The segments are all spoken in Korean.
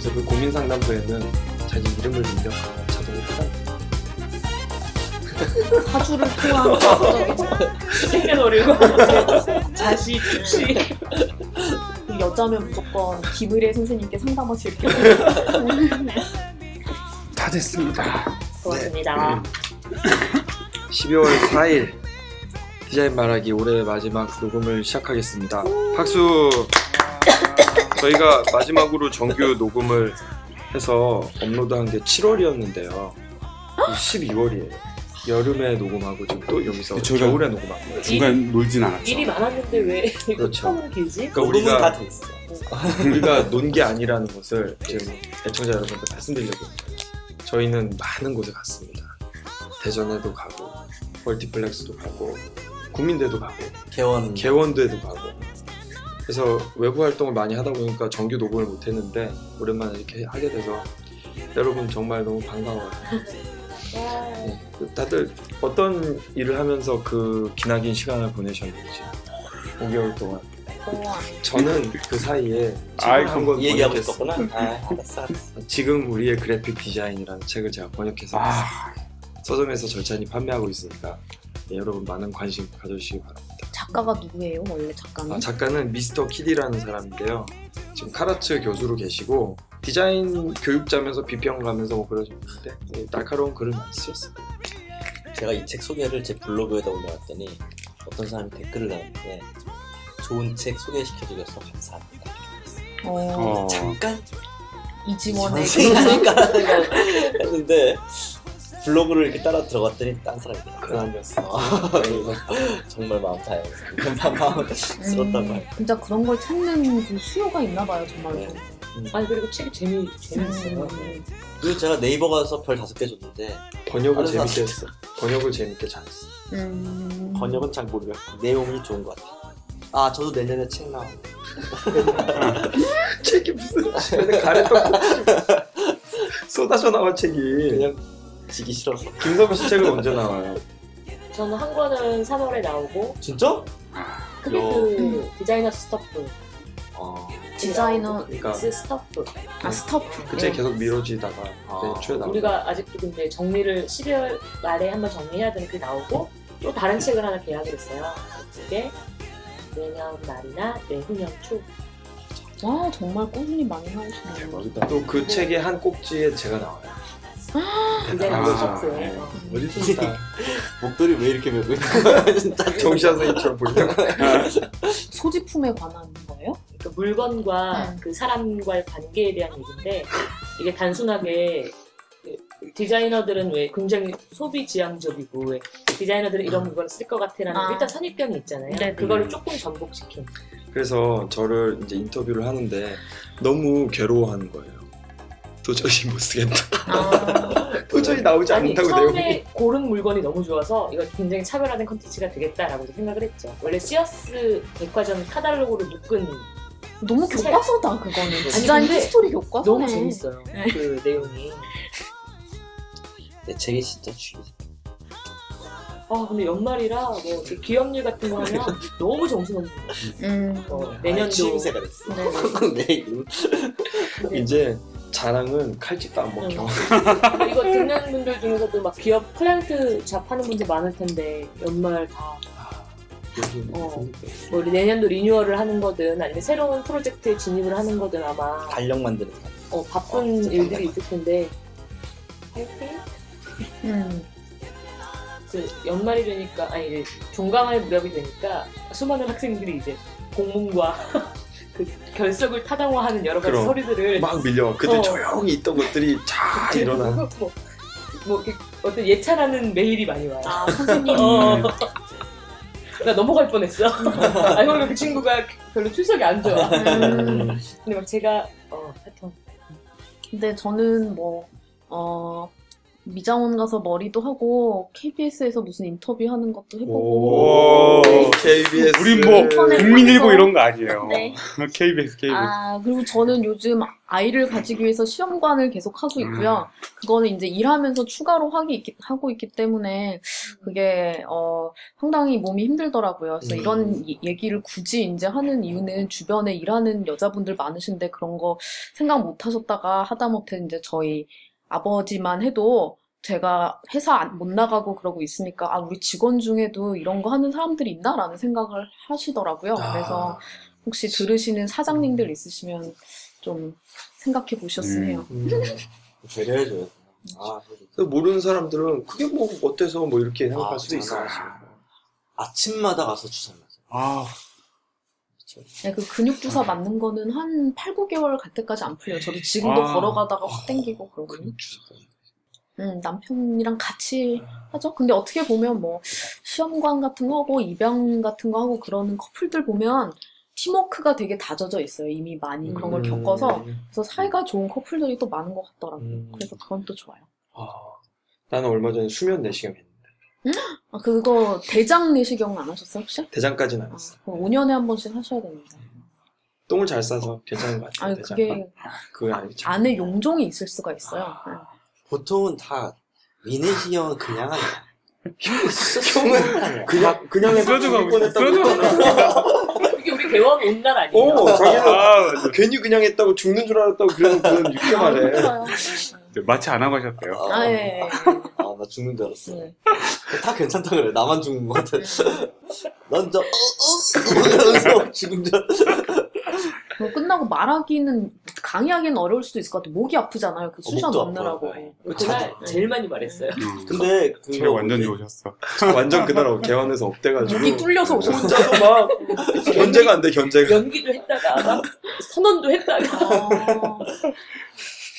그래서 그 고민 상담소에는 자기 이름을 입력하면. 사주를 통한 과학적인 생년월일 자식 수치 여자면 무조건 김의래 선생님께 상담하실게요. 다 됐습니다. 고맙습니다. 12월 4일 디자인 말하기 올해 마지막 녹음을 시작하겠습니다. 박수! 저희가 마지막으로 정규 녹음을 해서 업로드한 게 7월이었는데요. 12월이에요. 여름에 녹음하고 지금 또 여기서 저희가- 겨울에 거예요. 중간 놀진 않았죠. 일이 많았는데 왜 이렇게 그렇죠. 텀은 길지? 그러니까 녹음은 우리가 다돼 있어. 우리가 논 게 아니라는 것을 지금 애청자 여러분들 말씀드리려고 합니다. 저희는 많은 곳에 갔습니다. 대전에도 가고, 멀티플렉스도 가고, 국민대도 가고, 개원 개원대도 가고. 그래서 외부 활동을 많이 하다 보니까 정규 녹음을 못 했는데 오랜만에 이렇게 하게 돼서 여러분 정말 너무 반가워요. 네. 다들 어떤 일을 하면서 그 기나긴 시간을 보내셨는지 5개월 동안 저는 그 사이에 아이, 책을 한권 이 얘기하고 번역했어요. 있었구나. 아, 알았어. 알았어. 지금 우리의 그래픽 디자인이라는 책을 제가 번역해서 아, 서점에서 절찬히 판매하고 있으니까 네, 여러분 많은 관심 가져주시기 바랍니다. 작가가 누구예요? 원래 작가는? 아, 작가는 미스터 키디라는 사람인데요. 지금 카라츠 교수로 계시고 디자인 교육자면서 비평가면서 뭐 그러셨는데 네, 날카로운 글을 많이 쓰셨어요. 제가 이 책 소개를 제 블로그에다 올려놨더니 어떤 사람이 댓글을 달았는데 좋은 책 소개시켜주셔서 감사합니다. 어, 어, 잠깐 이지원의 생각하니까 했는데 블로그를 이렇게 따라 들어갔더니 딴 사람이 그 사람이었어. 그래서 정말 마음 다했어. 마음 쓸었단 음, 말. 진짜 그런 걸 찾는 그 수요가 있나 봐요 정말로. 네. 아니 그리고 책이 재미 재밌어요. 음. 그리고 제가 네이버 가서 별 다섯 개 줬는데 번역을 재밌게 했어. 번역을 재밌게 잘했어. 음. 번역은 잘 모르겠고 내용이 좋은 것 같아. 아 저도 내년에 책 나오. 책이 무슨 가래떡 쏟아져 나와 책이. 그냥 지기 싫어서. 김서부 씨 책은 언제 나와요? 저는 한 권은 3월에 나오고 진짜? 그게 요. 그 디자이너 스토프 어. 디자이너 그러니까 스 스토프 아 스토프. 그책 네. 계속 미뤄지다가 아, 네, 초에 나오고. 우리가 아직도 근데 정리를 12월 말에 한번 정리해야 되는 게 나오고 또 다른 책을 하나 계약을 했어요. 그게 내년 말이나 내후년 초. 와 정말 꾸준히 많이 나오시네요. 대박이다. 또 그 책의 한 꼭지에 제가 나와요. 디자이너 아, 스토프에. 네. 어. 어디서 목도리 왜 이렇게 메고 있는 거야? 진짜. 정시아 선생님처럼 보이려고. 소지품에 관한 거예요? 그 물건과 음. 그 사람과의 관계에 대한 얘기인데 이게 단순하게 그 디자이너들은 왜 굉장히 소비 지향적이고 왜 디자이너들은 이런 물건을 쓸 것 같아라는 아. 일단 선입견이 있잖아요. 네. 그거를 조금 전복시킨. 그래서 저를 이제 인터뷰를 하는데 너무 괴로워하는 거예요. 도저히 못 쓰겠다. 아, 도저히 나오지 아니 않는다고 처음에 내용이. 고른 물건이 너무 좋아서 이거 굉장히 차별화된 컨텐츠가 되겠다라고 생각을 했죠. 원래 시어스 백화점 카달로그로 묶은 너무 교과서다 그거는. 근데 history 교과서네. 너무 재밌어요. 네. 그 내용이. 내 책이 진짜 죽이지. 아 근데 연말이라 뭐 이렇게 기업일 같은 거 하면 너무 정신없는 거예요. 음. 어, 내년도 취임새가 됐어. 네. 내 이름. 이제 자랑은 칼집도 안 먹혀. 이거 듣는 분들 중에서도 막 기업 클라이언트 잡하는 분들 많을 텐데 연말 다 어. 뭐 내년도 리뉴얼을 하는 거든 아니면 새로운 프로젝트에 진입을 하는 거든 아마 달력 만드는. 어, 바쁜 어, 진짜 일들이 있을 텐데 파이팅! 음. 그 연말이 되니까 아니 이제 종강할 무렵이 되니까 수많은 학생들이 이제 공문과 그 결석을 타당화하는 여러 가지 그럼. 소리들을 막 밀려. 그때 어. 조용히 있던 것들이 쫙 일어나. 뭐, 뭐 이렇게 어떤 예찬하는 메일이 많이 와요. 아 선생님. 어. 나 넘어갈 뻔했어. 알고 보니 그 친구가 별로 출석이 안 좋아. 음. 근데 막 제가 어 하여튼 근데 저는 뭐, 어, 미장원 가서 머리도 하고 KBS에서 무슨 인터뷰 하는 것도 해보고 오, KBS. 우린 뭐 국민일보 이런 거 아니에요. 네. KBS, KBS. 아 그리고 저는 요즘 아이를 가지기 위해서 시험관을 계속 하고 있고요. 그거는 이제 일하면서 추가로 하기 있기- 하고 있기 때문에 그게 어, 상당히 몸이 힘들더라고요. 그래서 음. 이런 이- 얘기를 굳이 이제 하는 이유는 주변에 일하는 여자분들 많으신데 그런 거 생각 못 하셨다가 하다못해 이제 저희 아버지만 해도 제가 회사 안- 못 나가고 그러고 있으니까 아 우리 직원 중에도 이런 거 하는 사람들이 있나라는 생각을 하시더라고요. 아. 그래서 혹시 들으시는 사장님들 있으시면 좀 생각해 보셨으면 해요. 음. 배려해줘요. 아, 그래서 모르는 사람들은 그게 뭐 어때서 뭐 이렇게 생각할 아, 수도 있어. 장난 아침마다 가서 주사 맞아요. 아, 네, 그 근육 주사 맞는 거는 한 8, 9개월 갈 때까지 안 풀려요. 저도 지금도 아. 걸어가다가 확 땡기고 그러거든요. 근육 주사가. 음, 남편이랑 같이 하죠. 근데 어떻게 보면 뭐 시험관 같은 거 하고 입양 같은 거 하고 그러는 커플들 보면 팀워크가 되게 다져져 있어요. 이미 많이 그런 걸 음. 겪어서 그래서 사이가 좋은 커플들이 또 많은 것 같더라고요. 음. 그래서 그건 또 좋아요. 아, 나는 얼마 전에 수면 내시경 했는데 아 그거 대장 내시경 안 하셨어요 혹시? 대장까지는 안 아, 했어. 그거 5년에 한 번씩 하셔야 됩니다. 똥을 잘 싸서 괜찮은 것 같아. 아니 대장. 그게 그건 아니지. 안에 용종이 있을 수가 있어요. 네. 보통은 다 미내시경은 그냥 하냐. 형은. 그냥 그냥 쓰러져 가고 있어. 쓰러져 했잖아. 이게 우리 개원 온날 아니에요? 어, 자기는 아, 맞아. 괜히 그냥 했다고 죽는 줄 알았다고 그런 그런 육게 아. 마취 안 하고 하셨대요. 아, 예, 예, 예. 아, 나 죽는 줄 알았어. 네. 다 괜찮다 그래. 나만 죽는 것 같아. 난 저, 어, 어, 이러면서 죽은 줄. 그거 끝나고 말하기는 강의하기는 어려울 수도 있을 것 같아요. 목이 아프잖아요. 그 수션 목도 넣느라고. 아파요. 그날 제일 많이 말했어요. 음. 근데, 그거. 체력 완전? 좋으셨어. 완전 그날 개원해서 up돼가지고 목이 뚫려서 오셨어요. 혼자서 막 견제가 안 돼 견제가. 연기도 했다가 막 선언도 했다가 아, 그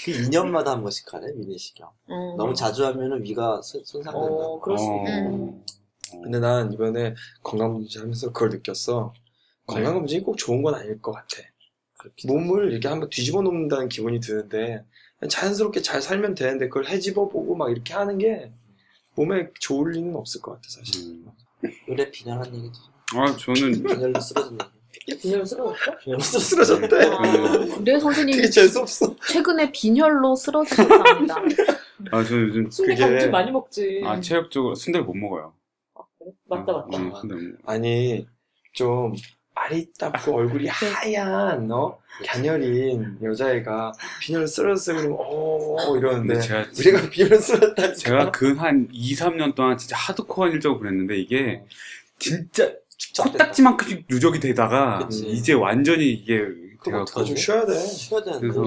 2년마다 한 번씩 하네, 미내시경. 음. 너무 자주 하면은 위가 손- 손상된다. 어 그럴 수 어. 있네. 음. 근데 난 이번에 건강검진 하면서 그걸 느꼈어. 건강검진이 꼭 좋은 건 아닐 것 같아. 몸을 이렇게 한번 뒤집어 놓는다는 기분이 드는데 자연스럽게 잘 살면 되는데 그걸 헤집어 보고 막 이렇게 하는 게 몸에 좋을 리는 없을 것 같아 사실. 음. 의뢰 빈혈한 얘기도. 아, 저는 빈혈로 쓰러진 얘기. 쓰러졌어? 빈혈로 쓰러졌대. 아, 구례 선생님이 되게 재수 없어. 최근에 빈혈로 쓰러지셨답니다. 아, 저는 요즘 순대 그게- 감질 많이 먹지. 아, 체력적으로 순대를 못 먹어요. 아, 그래? 맞다 맞다. 음, 순대 못 먹어요. 아니 좀 아리따고 얼굴이 하얀 어 갸녀린 여자애가 빈혈 쓰러졌어 그러면 오 이러는데 제가 우리가 빈혈 쓰러졌다니까. 제가 그한 2, 3년 동안 진짜 하드코어 일정을 보냈는데 이게 진짜 코딱지만큼 누적이 되다가 그치. 이제 완전히 이게 그거 돼갖고? 좀 쉬어야 돼. 쉬어야 되는데. 그래서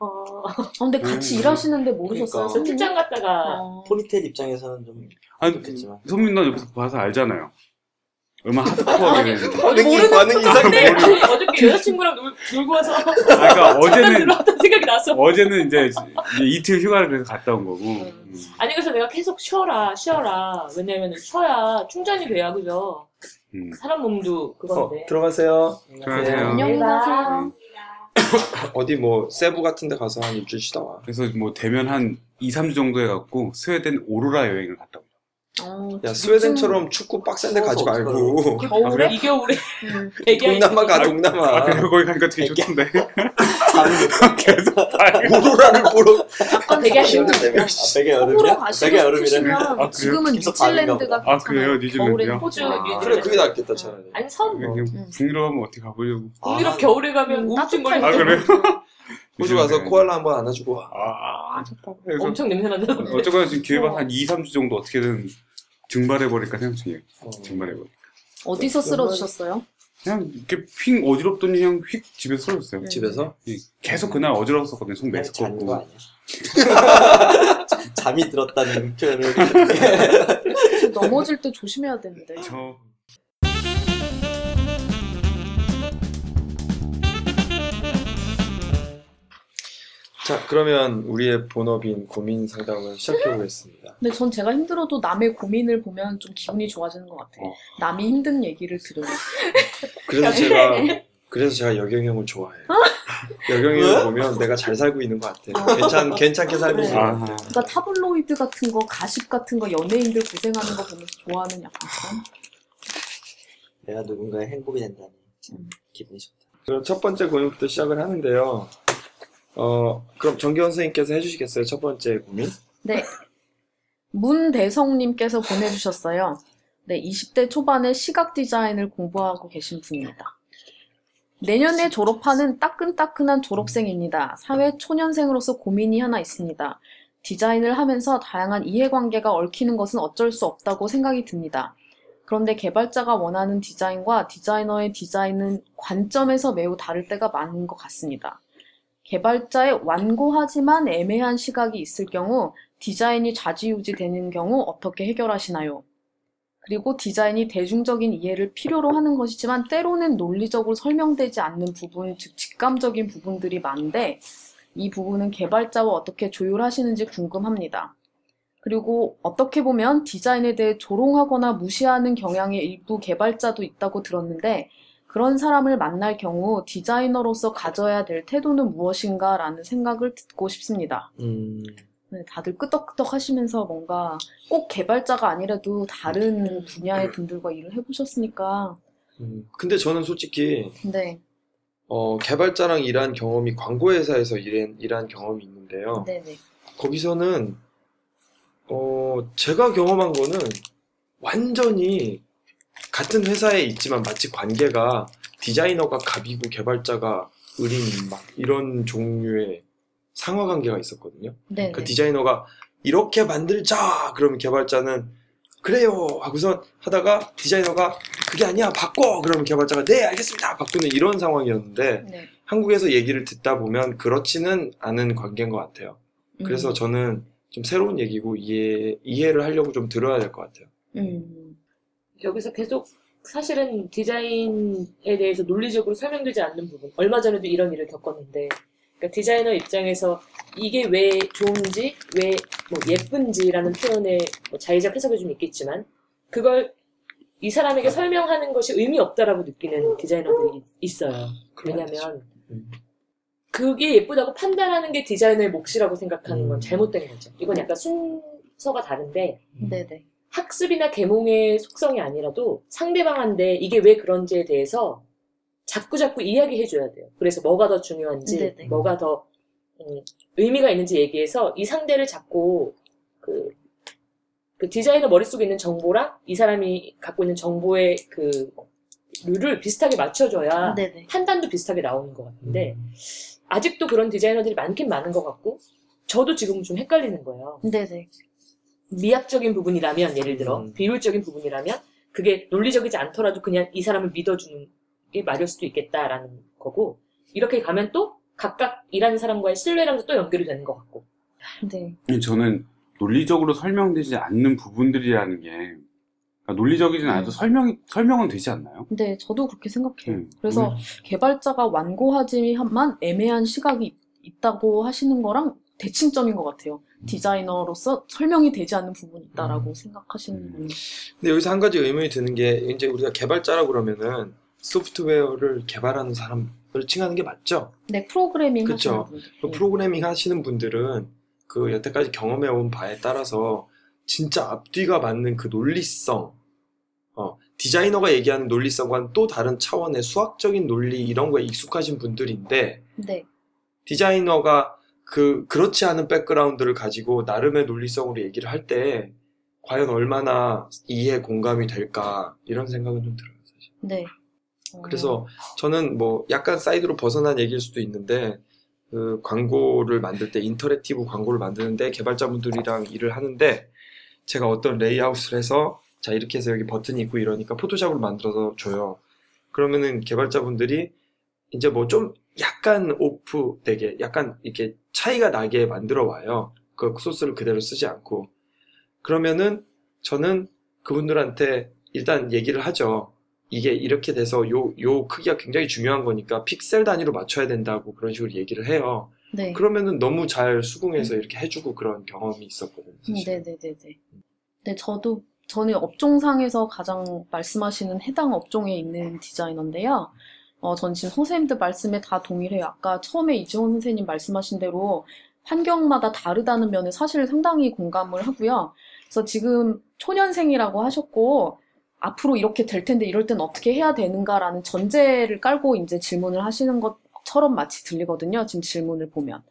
아, 아, 근데 같이 음. 일하시는데 모르셨어요? 그러니까. 저 출장 갔다가 어. 포니테일 입장에서는 좀 아니 좋겠지만. 소민 누나 옆에서 봐서 알잖아요. 얼마나 하드코어하게 되는지. 반응이 반응이 이상해. 근데 어저께 여자친구랑 놀, 놀고 와서 아, 그러니까 잠깐 어제는 들어왔던 생각이 났어. 어제는 이제 이제 이틀 휴가를 그래서 갔다 온 거고. 음. 아니 그래서 내가 계속 쉬어라 쉬어라 왜냐면 쉬어야 충전이 돼야 그죠 음. 사람 몸도 어, 그건데 들어가세요. 들어가세요. 안녕히 가세요. 어디 뭐 세부 같은 데 가서 한 일주일 쉬다 와. 그래서 뭐 되면 한 2, 3주 정도 해갖고 스웨덴 오로라 여행을 갔다 오죠. 어, 야 스웨덴처럼 축구 빡센 데 가지 추워서 말고 아, 겨울에? 이 겨울에 음. 동남아 가 아, 동남아. 그래요? 거기 가니까 되게 좋던데. 계속 오로라를 보러 약간 되게. 아, 베개 서부로 여름이래? 베개 가시고 여름이래? 싶으시면 아, 그래요? 지금은 계속 뉴질랜드가 아, 그래요? 뉴질랜드요? 겨울에는 호주 아. 뉴질랜드 그래 그게 낫겠다 차라리. 아니 섬 그냥 음. 북유럽 한번 어떻게 가보려고. 북유럽 아, 겨울에 가면 음, 우울증 따뜻할 아, 걸리고 그래요? 호주 가서 뉴질랜드. 코알라 한번 안아주고 와. 아, 좋다. 그래서 엄청 냄새 난다던데 어쩌거나 지금 기회 봐서 한 2, 3주 정도 어떻게든 증발해버릴까 생각 중이에요. 어. 증발해버릴까. 어디서 쓰러지셨어요? 그냥 이렇게 핑 어지럽더니 그냥 휙 집에서 쓰러졌어요. 음. 집에서? 계속 그날 어지러웠었거든요. 속 그냥 잔거 메스껍고. 아니야? 잠이 들었다는 표현을 넘어질 때 조심해야 되는데. 저 자 그러면 우리의 본업인 고민 상담을 시작해 보겠습니다. 근데 전 제가 힘들어도 남의 고민을 보면 좀 기분이 좋아지는 것 같아요. 어. 남이 힘든 얘기를 들으면. 그래서 제가 그래서 제가 여경이 형을 좋아해요. 여경이를 왜? 보면 내가 잘 살고 있는 것 같아. 괜찮 괜찮게 살고 있는 것 아. 같아. 그러니까 타블로이드 같은 거, 가십 같은 거, 연예인들 고생하는 거 보면서 좋아하는 약간 그런? 내가 누군가의 행복이 된다니 참 기분이 좋다. 그럼 첫 번째 고민부터 시작을 하는데요. 어 그럼 정기원 선생님께서 해주시겠어요? 첫 번째 고민? 네. 문대성님께서 보내주셨어요. 네, 20대 초반에 시각 디자인을 공부하고 계신 분입니다. 내년에 졸업하는 따끈따끈한 졸업생입니다. 사회 초년생으로서 고민이 하나 있습니다. 디자인을 하면서 다양한 이해관계가 얽히는 것은 어쩔 수 없다고 생각이 듭니다. 그런데 개발자가 원하는 디자인과 디자이너의 디자인은 관점에서 매우 다를 때가 많은 것 같습니다. 개발자의 완고하지만 애매한 시각이 있을 경우 디자인이 좌지우지 되는 경우 어떻게 해결하시나요? 그리고 디자인이 대중적인 이해를 필요로 하는 것이지만 때로는 논리적으로 설명되지 않는 부분, 즉 직감적인 부분들이 많은데 이 부분은 개발자와 어떻게 조율하시는지 궁금합니다. 그리고 어떻게 보면 디자인에 대해 조롱하거나 무시하는 경향의 일부 개발자도 있다고 들었는데 그런 사람을 만날 경우 디자이너로서 가져야 될 태도는 무엇인가 라는 생각을 듣고 싶습니다. 음, 네, 다들 끄덕끄덕 하시면서 뭔가 꼭 개발자가 아니라도 다른 분야의 분들과 일을 해보셨으니까. 음. 근데 저는 솔직히 네, 어, 개발자랑 일한 경험이 광고 회사에서 일한, 일한 경험이 있는데요. 네네. 거기서는 어, 제가 경험한 거는 완전히 같은 회사에 있지만 마치 관계가 디자이너가 갑이고 개발자가 을인 막 이런 종류의 상하 관계가 있었거든요. 네네. 그 디자이너가 이렇게 만들자 그러면 개발자는 그래요 하고선 하다가 디자이너가 그게 아니야 바꿔 그러면 개발자가 네 알겠습니다 바꾸는 이런 상황이었는데 네. 한국에서 얘기를 듣다 보면 그렇지는 않은 관계인 것 같아요. 그래서 음, 저는 좀 새로운 얘기고 이해 이해를 하려고 좀 들어야 될 것 같아요. 음, 여기서 계속 사실은 디자인에 대해서 논리적으로 설명되지 않는 부분. 얼마 전에도 이런 일을 겪었는데, 그러니까 디자이너 입장에서 이게 왜 좋은지, 왜 뭐 예쁜지라는 표현에 뭐 자의적 해석이 좀 있겠지만, 그걸 이 사람에게 설명하는 것이 의미 없다라고 느끼는 디자이너들이 있어요. 왜냐면, 음. 그게 예쁘다고 판단하는 게 디자이너의 몫이라고 생각하는 건 음. 잘못된 거죠. 이건 약간 순서가 다른데, 네네. 학습이나 계몽의 속성이 아니라도 상대방한테 이게 왜 그런지에 대해서 자꾸 자꾸 이야기해줘야 돼요. 그래서 뭐가 더 중요한지, 네네. 뭐가 더 음, 의미가 있는지 얘기해서 이 상대를 자꾸 그, 그 디자이너 머릿속에 있는 정보랑 이 사람이 갖고 있는 정보의 그 룰을 비슷하게 맞춰줘야 네네. 판단도 비슷하게 나오는 것 같은데 아직도 그런 디자이너들이 많긴 많은 것 같고 저도 지금 좀 헷갈리는 거예요. 네네. 미학적인 부분이라면 예를 들어 음. 비율적인 부분이라면 그게 논리적이지 않더라도 그냥 이 사람을 믿어주는 게 말일 수도 있겠다라는 거고 이렇게 가면 또 각각 일하는 사람과의 신뢰랑도 또 연결이 되는 것 같고 네. 저는 논리적으로 설명되지 않는 부분들이라는 게 그러니까 논리적이진 않아도 음. 설명이 설명은 되지 않나요? 네, 저도 그렇게 생각해요. 음. 그래서 개발자가 완고하지만 애매한 시각이 있다고 하시는 거랑 대칭점인 것 같아요. 디자이너로서 설명이 되지 않는 부분이 있다라고 생각하시는 음. 분이. 근데 여기서 한 가지 의문이 드는 게 이제 우리가 개발자라고 그러면은 소프트웨어를 개발하는 사람을 칭하는 게 맞죠? 네, 프로그래밍 그쵸. 하시는 분들. 그 프로그래밍 하시는 분들은 그 여태까지 경험해 온 바에 따라서 진짜 앞뒤가 맞는 그 논리성, 어, 디자이너가 얘기하는 논리성과는 또 다른 차원의 수학적인 논리 이런 거에 익숙하신 분들인데 네. 디자이너가 그 그렇지 않은 background를 가지고 나름의 논리성으로 얘기를 할 때 과연 얼마나 이해 공감이 될까 이런 생각은 좀 들어요 사실. 네. 어, 그래서 저는 뭐 약간 사이드로 벗어난 얘기일 수도 있는데 그 광고를 만들 때 interactive 광고를 만드는데 개발자분들이랑 일을 하는데 제가 어떤 레이아웃을 해서 자 이렇게 해서 여기 버튼이 있고 이러니까 포토샵을 만들어서 줘요. 그러면은 개발자분들이 이제 뭐 좀 약간 오프 되게 약간 이렇게 차이가 나게 만들어 와요. 그 소스를 그대로 쓰지 않고 그러면은 저는 그분들한테 일단 얘기를 하죠. 이게 이렇게 돼서 요, 요 크기가 굉장히 중요한 거니까 픽셀 단위로 맞춰야 된다고 그런 식으로 얘기를 해요. 네. 그러면은 너무 잘 수긍해서 이렇게 해주고 그런 경험이 있었거든요. 사실. 네네네네. 네, 저도, 저는 업종상에서 가장 말씀하시는 해당 업종에 있는 디자이너인데요. 어, 전 지금 선생님들 말씀에 다 동일해요. 아까 처음에 이지원 선생님 말씀하신 대로 환경마다 다르다는 면에 사실 상당히 공감을 하고요. 그래서 지금 초년생이라고 하셨고, 앞으로 이렇게 될 텐데 이럴 땐 어떻게 해야 되는가라는 전제를 깔고 이제 질문을 하시는 것처럼 마치 들리거든요. 지금 질문을 보면.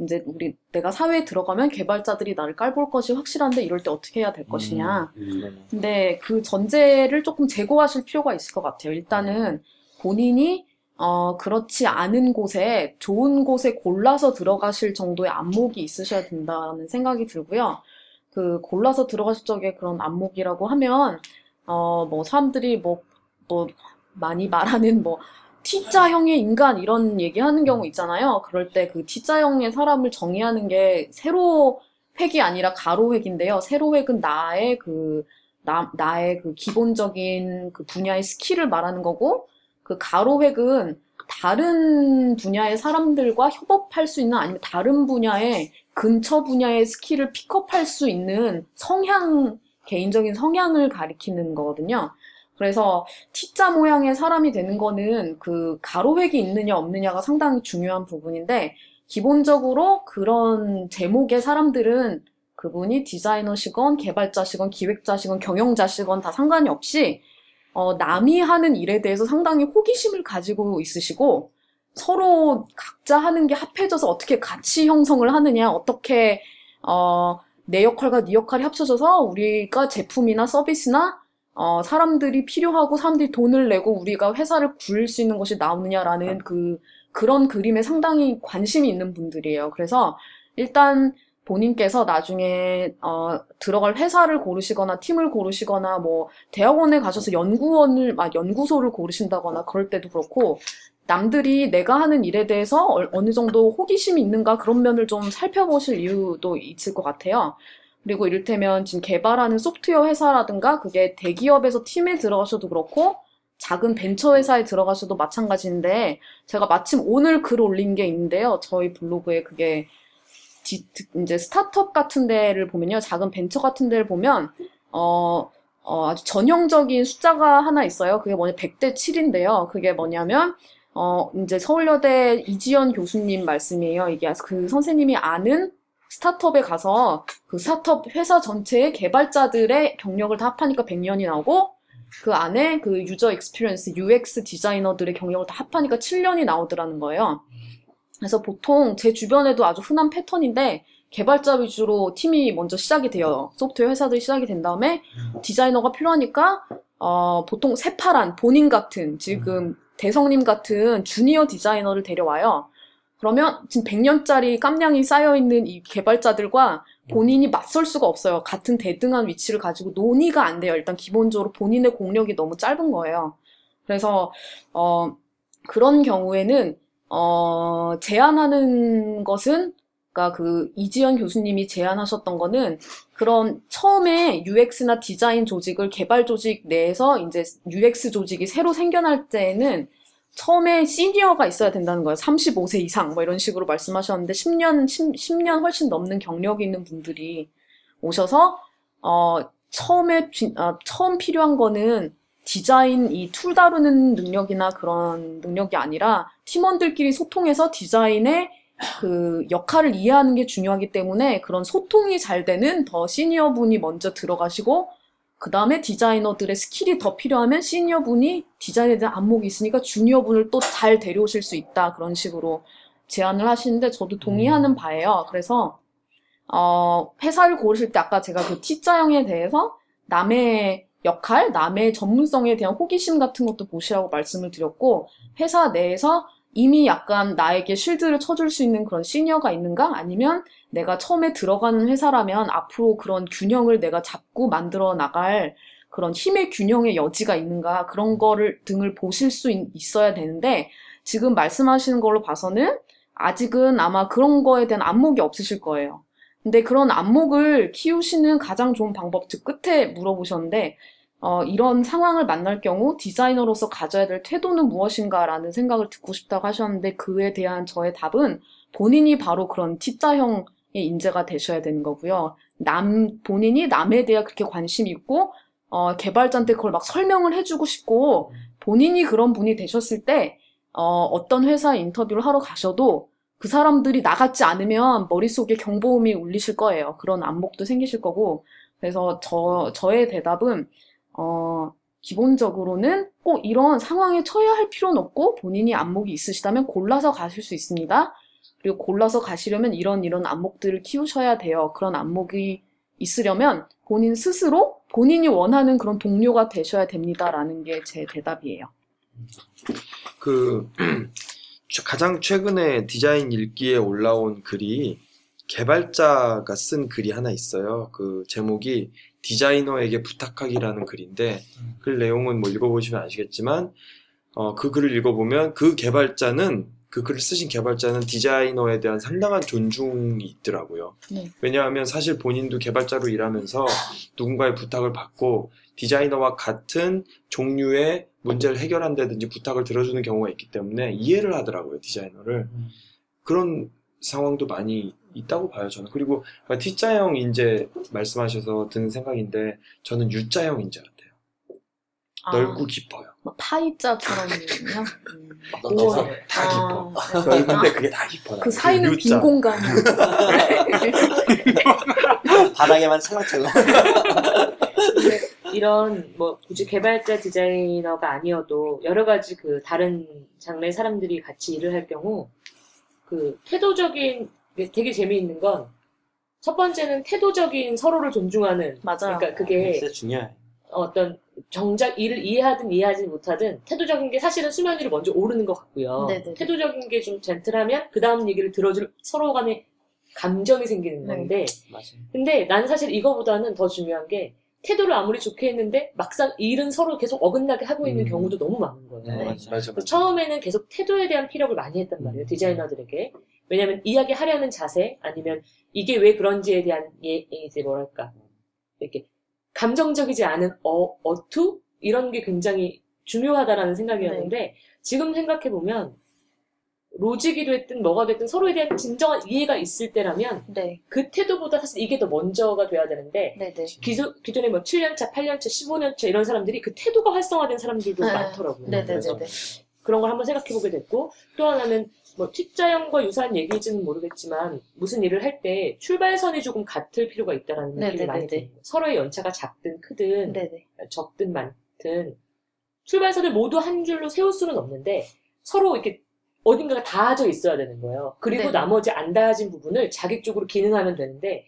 이제 우리 내가 사회에 들어가면 개발자들이 나를 깔볼 것이 확실한데 이럴 때 어떻게 해야 될 것이냐. 음. 근데 그 전제를 조금 제고하실 필요가 있을 것 같아요. 일단은 본인이 어, 그렇지 않은 곳에 좋은 곳에 골라서 들어가실 정도의 안목이 있으셔야 된다는 생각이 들고요. 그 골라서 들어가실 적에 그런 안목이라고 하면 어, 뭐 사람들이 뭐, 뭐 많이 말하는 뭐 T자형의 인간 이런 얘기하는 경우 있잖아요. 그럴 때 그 T자형의 사람을 정의하는 게 세로 획이 아니라 가로 획인데요. 세로 획은 나의 그 나, 나의 그 기본적인 그 분야의 skill을 말하는 거고 그 가로 획은 다른 분야의 사람들과 협업할 수 있는 아니면 다른 분야의 근처 분야의 skill을 픽업할 수 있는 성향, 개인적인 성향을 가리키는 거거든요. 그래서 T자 모양의 사람이 되는 거는 그 가로획이 있느냐 없느냐가 상당히 중요한 부분인데 기본적으로 그런 제목의 사람들은 그분이 디자이너시건 개발자시건 기획자시건 경영자시건 다 상관이 없이 어, 남이 하는 일에 대해서 상당히 호기심을 가지고 있으시고 서로 각자 하는 게 합해져서 어떻게 가치 형성을 하느냐, 어떻게 어, 내 역할과 네 역할이 합쳐져서 우리가 제품이나 서비스나 어, 사람들이 필요하고 사람들이 돈을 내고 우리가 회사를 굴릴 수 있는 것이 나오느냐라는 그 그런 그림에 상당히 관심이 있는 분들이에요. 그래서 일단 본인께서 나중에 어, 들어갈 회사를 고르시거나 팀을 고르시거나 뭐 대학원에 가셔서 연구원을 아, 연구소를 고르신다거나 그럴 때도 그렇고 남들이 내가 하는 일에 대해서 어- 어느 정도 호기심이 있는가 그런 면을 좀 살펴보실 이유도 있을 것 같아요. 그리고 이를테면 지금 개발하는 소프트웨어 회사라든가 그게 대기업에서 팀에 들어가셔도 그렇고 작은 벤처 회사에 들어가셔도 마찬가지인데 제가 마침 오늘 글 올린 게 있는데요. 저희 블로그에 그게 디- 이제 스타트업 같은 데를 보면요. 작은 벤처 같은 데를 보면 어, 어, 아주 전형적인 숫자가 하나 있어요. 그게 뭐냐 100대 7인데요. 그게 뭐냐면 어, 이제 서울여대 이지연 교수님 말씀이에요. 이게 그 선생님이 아는 스타트업에 가서 그 스타트업 회사 전체의 개발자들의 경력을 다 합하니까 100년이 나오고 그 안에 그 user experience UX 디자이너들의 경력을 다 합하니까 7년이 나오더라는 거예요. 그래서 보통 제 주변에도 아주 흔한 패턴인데 개발자 위주로 팀이 먼저 시작이 돼요. 소프트웨어 회사들이 시작이 된 다음에 디자이너가 필요하니까 어, 보통 새파란 본인 같은 지금 대성님 같은 주니어 디자이너를 데려와요. 그러면 지금 100년짜리 깜냥이 쌓여있는 이 개발자들과 본인이 맞설 수가 없어요. 같은 대등한 위치를 가지고 논의가 안 돼요. 일단 기본적으로 본인의 공력이 너무 짧은 거예요. 그래서 어, 그런 경우에는 어, 제안하는 것은 그러니까 그 이지연 교수님이 제안하셨던 거는 그런 처음에 UX나 디자인 조직을 개발 조직 내에서 이제 UX 조직이 새로 생겨날 때에는 처음에 시니어가 있어야 된다는 거예요. 35세 이상 뭐 이런 식으로 말씀하셨는데 10년 10, 년 훨씬 넘는 경력이 있는 분들이 오셔서 어 처음에 지- 아, 처음 필요한 거는 디자인 이 툴 다루는 능력이나 그런 능력이 아니라 팀원들끼리 소통해서 디자인의 그 역할을 이해하는 게 중요하기 때문에 그런 소통이 잘 되는 더 시니어 분이 먼저 들어가시고 그 다음에 디자이너들의 스킬이 더 필요하면 시니어 분이 디자인에 대한 안목이 있으니까 주니어 분을 또 잘 데려오실 수 있다 그런 식으로 제안을 하시는데 저도 동의하는 바예요. 그래서 어, 회사를 고르실 때 아까 제가 그 T자형에 대해서 남의 역할, 남의 전문성에 대한 호기심 같은 것도 보시라고 말씀을 드렸고 회사 내에서 이미 약간 나에게 실드를 쳐줄 수 있는 그런 시니어가 있는가? 아니면 내가 처음에 들어가는 회사라면 앞으로 그런 균형을 내가 잡고 만들어 나갈 그런 힘의 균형의 여지가 있는가? 그런 거를 등을 보실 수 있, 있어야 되는데 지금 말씀하시는 걸로 봐서는 아직은 아마 그런 거에 대한 안목이 없으실 거예요. 근데 그런 안목을 키우시는 가장 좋은 방법, 즉 끝에 물어보셨는데 어, 이런 상황을 만날 경우 디자이너로서 가져야 될 태도는 무엇인가라는 생각을 듣고 싶다고 하셨는데 그에 대한 저의 답은 본인이 바로 그런 T자형의 인재가 되셔야 되는 거고요. 남, 본인이 남에 대해 그렇게 관심이 있고, 어, 개발자한테 그걸 막 설명을 해주고 싶고, 본인이 그런 분이 되셨을 때, 어, 어떤 회사 인터뷰를 하러 가셔도 그 사람들이 나같지 않으면 머릿속에 경보음이 울리실 거예요. 그런 안목도 생기실 거고. 그래서 저, 저의 대답은, 어, 기본적으로는 꼭 이런 상황에 처해야 할 필요는 없고 본인이 안목이 있으시다면 골라서 가실 수 있습니다. 그리고 골라서 가시려면 이런 이런 안목들을 키우셔야 돼요. 그런 안목이 있으려면 본인 스스로 본인이 원하는 그런 동료가 되셔야 됩니다라는 게 제 대답이에요. 그 가장 최근에 디자인 일기에 올라온 글이 개발자가 쓴 글이 하나 있어요. 그 제목이 디자이너에게 부탁하기라는 글인데 그 내용은 뭐 읽어보시면 아시겠지만 어, 그 글을 읽어보면 그 개발자는 그 글을 쓰신 개발자는 디자이너에 대한 상당한 존중이 있더라고요. 네. 왜냐하면 사실 본인도 개발자로 일하면서 누군가의 부탁을 받고 디자이너와 같은 종류의 문제를 해결한다든지 부탁을 들어주는 경우가 있기 때문에 이해를 하더라고요, 디자이너를. 음. 그런 상황도 많이 있다고 봐요, 저는. 그리고 T자형 인재 말씀하셔서 드는 생각인데 저는 U자형 인재 같아요. 아, 넓고 깊어요. 뭐 파이자처럼요. 음. 오, 다 깊어. 아, 넓은데 그게 다 깊어. 그 사이는 U자. 빈 공간. 바닥에만 찰랑찰랑. 이런 뭐 굳이 개발자 디자이너가 아니어도 여러 가지 그 다른 장르의 사람들이 같이 일을 할 경우 그 태도적인 게 되게 재미있는 건 첫 번째는 태도적인 서로를 존중하는 맞아요. 그러니까 그게 진짜 중요해. 어떤 정작 일을 이해하든 이해하지 못하든 태도적인 게 사실은 수면 위로 먼저 오르는 것 같고요. 네네네. 태도적인 게 좀 젠틀하면 그 다음 얘기를 들어줄 서로 간에 감정이 생기는 네. 건데 맞아. 근데 나는 사실 이거보다는 더 중요한 게 태도를 아무리 좋게 했는데 막상 일은 서로 계속 어긋나게 하고 있는 음. 경우도 너무 많은 거예요. 네. 맞아, 맞아. 그래서 처음에는 계속 태도에 대한 피력을 많이 했단 말이에요. 디자이너들에게. 왜냐면 이야기하려는 자세 아니면 이게 왜 그런지에 대한 예, 이제 뭐랄까 이렇게 감정적이지 않은 어, 어투 이런 게 굉장히 중요하다라는 생각이었는데 지금 생각해 보면 로직이 됐든 뭐가 됐든 서로에 대한 진정한 이해가 있을 때라면 네, 그 태도보다 사실 이게 더 먼저가 돼야 되는데 네, 네. 기존, 기존에 뭐 7년차, 8년차, 15년차 이런 사람들이 그 태도가 활성화된 사람들도 네. 많더라고요. 네, 네, 그래서 네, 네. 그런 걸 한번 생각해 보게 됐고 또 하나는 뭐 T자형과 유사한 얘기일지는 모르겠지만 무슨 일을 할 때 출발선이 조금 같을 필요가 있다라는 네, 느낌이 네, 많이 네, 듭니다. 서로의 연차가 작든 크든 네, 네. 적든 많든 출발선을 모두 한 줄로 세울 수는 없는데 서로 이렇게 어딘가가 닿아져 있어야 되는 거예요. 그리고 네. 나머지 안 닿아진 부분을 자기 쪽으로 기능하면 되는데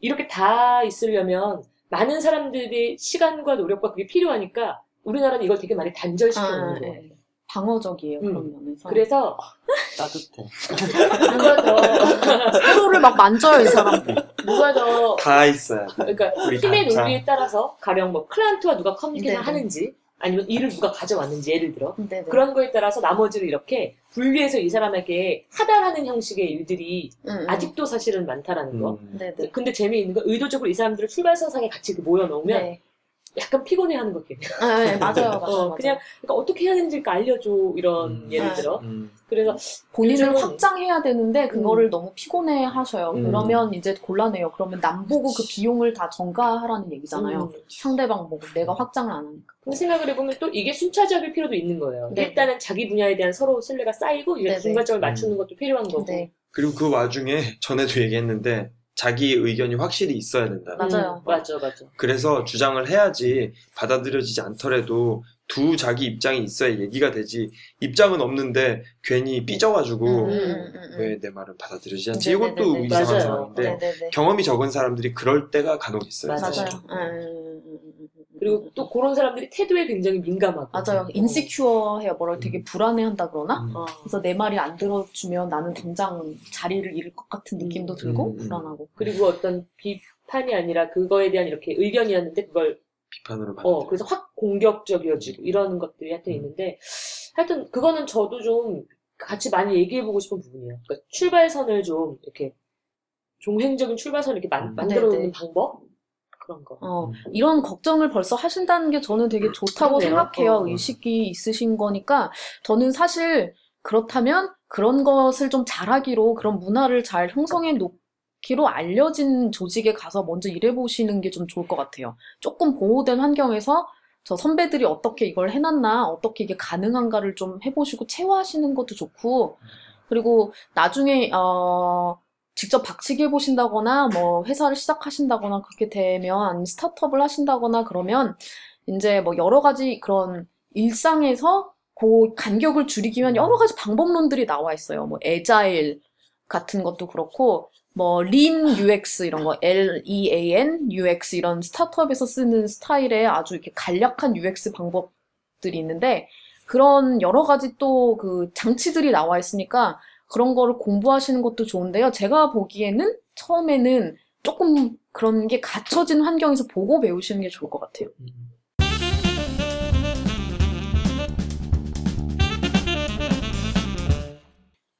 이렇게 다 있으려면 많은 사람들의 시간과 노력과 그게 필요하니까 우리나라는 이걸 되게 많이 단절시켜 놓는 아, 거예요. 네. 방어적이에요, 음. 그런 면에서. 그래서 따뜻해. 누가 더 서로를 막 만져요, 이 사람들. 누가 더 다 있어야 돼. 그러니까 우리 팀의 각자. 논리에 따라서 가령 뭐 클라이언트와 누가 커뮤니케이션 네네. 하는지 아니면 일을 누가 가져왔는지 예를 들어 네, 네. 그런 거에 따라서 나머지를 이렇게 분리해서 이 사람에게 하달하는 형식의 일들이 음, 음. 아직도 사실은 많다라는 거. 음. 네, 네. 근데 재미있는 건 의도적으로 이 사람들을 출발선상에 같이 이렇게 모여놓으면 네. 약간 피곤해하는 것 같아요. 아, 네, 맞아요, 맞아요. 어, 맞아요. 그냥 그러니까 어떻게 해야 되는지 알려줘 이런 음. 예를 네. 들어. 음. 그래서 본인을 요즘은- 확장해야 되는데 그거를 너무 피곤해 하셔요. 음. 그러면 이제 곤란해요. 그러면 남 보고 그 비용을 다 전가하라는 얘기잖아요. 음. 상대방 보고 내가 확장을 안 하니까. 근데 생각을 해보면 또 이게 순차적일 필요도 있는 거예요. 네. 일단은 자기 분야에 대한 서로 신뢰가 쌓이고 이게 네네. 중간점을 맞추는 것도 필요한 거고. 네, 그리고 그 와중에 전에도 얘기했는데 자기 의견이 확실히 있어야 된다. 맞아요. 음, 맞아, 맞아. 그래서 주장을 해야지 받아들여지지 않더라도 두 자기 입장이 있어야 얘기가 되지 입장은 없는데 괜히 삐져가지고 음, 음, 음, 음. 왜내 말을 받아들여지지 않지 네, 이것도 네, 네, 네. 이상한 맞아요. 상황인데 네, 네, 네. 경험이 적은 사람들이 그럴 때가 간혹 있어요. 맞아요. 사실. 맞아요. 음, 음, 음, 음, 음, 음. 그리고 또 그런 사람들이 태도에 굉장히 민감하고. 맞아요. 인시큐어해요. 뭐라 되게 불안해한다 그러나? 음. 어. 그래서 내 말이 안 들어주면 나는 당장 자리를 잃을 것 같은 느낌도 음, 들고 음, 음. 불안하고. 그리고 어떤 비판이 아니라 그거에 대한 이렇게 의견이었는데 그걸 비판으로 받아들여. 어 그래서 확 공격적이어지고 이러는 것들이 하여튼 있는데 하여튼 그거는 저도 좀 같이 많이 얘기해보고 싶은 부분이에요. 그러니까 출발선을 좀 이렇게 종횡적인 출발선을 이렇게 만, 음. 만들어 놓는. 방법 그런 거. 어, 음. 이런 걱정을 벌써 하신다는 게 저는 되게 좋다고 그러네요. 생각해요. 어. 의식이 있으신 거니까 저는 사실 그렇다면 그런 것을 좀 잘하기로 그런 문화를 잘 형성해 놓기로 알려진 조직에 가서 먼저 일해보시는 게 좀 좋을 것 같아요. 조금 보호된 환경에서 저 선배들이 어떻게 이걸 해놨나, 어떻게 이게 가능한가를 좀 해보시고 체화하시는 것도 좋고, 그리고 나중에, 어, 직접 박치기 해보신다거나, 뭐, 회사를 시작하신다거나, 그렇게 되면, 스타트업을 하신다거나, 그러면, 이제 뭐, 여러 가지 그런 일상에서 그 간격을 줄이기 위한 여러 가지 방법론들이 나와 있어요. 뭐, 에자일 같은 것도 그렇고, 뭐, 린 UX 이런 거, L-E-A-N UX 이런 스타트업에서 쓰는 스타일의 아주 이렇게 간략한 UX 방법들이 있는데, 그런 여러 가지 또 그 장치들이 나와 있으니까 그런 거를 공부하시는 것도 좋은데요. 제가 보기에는 처음에는 조금 그런 게 갖춰진 환경에서 보고 배우시는 게 좋을 것 같아요.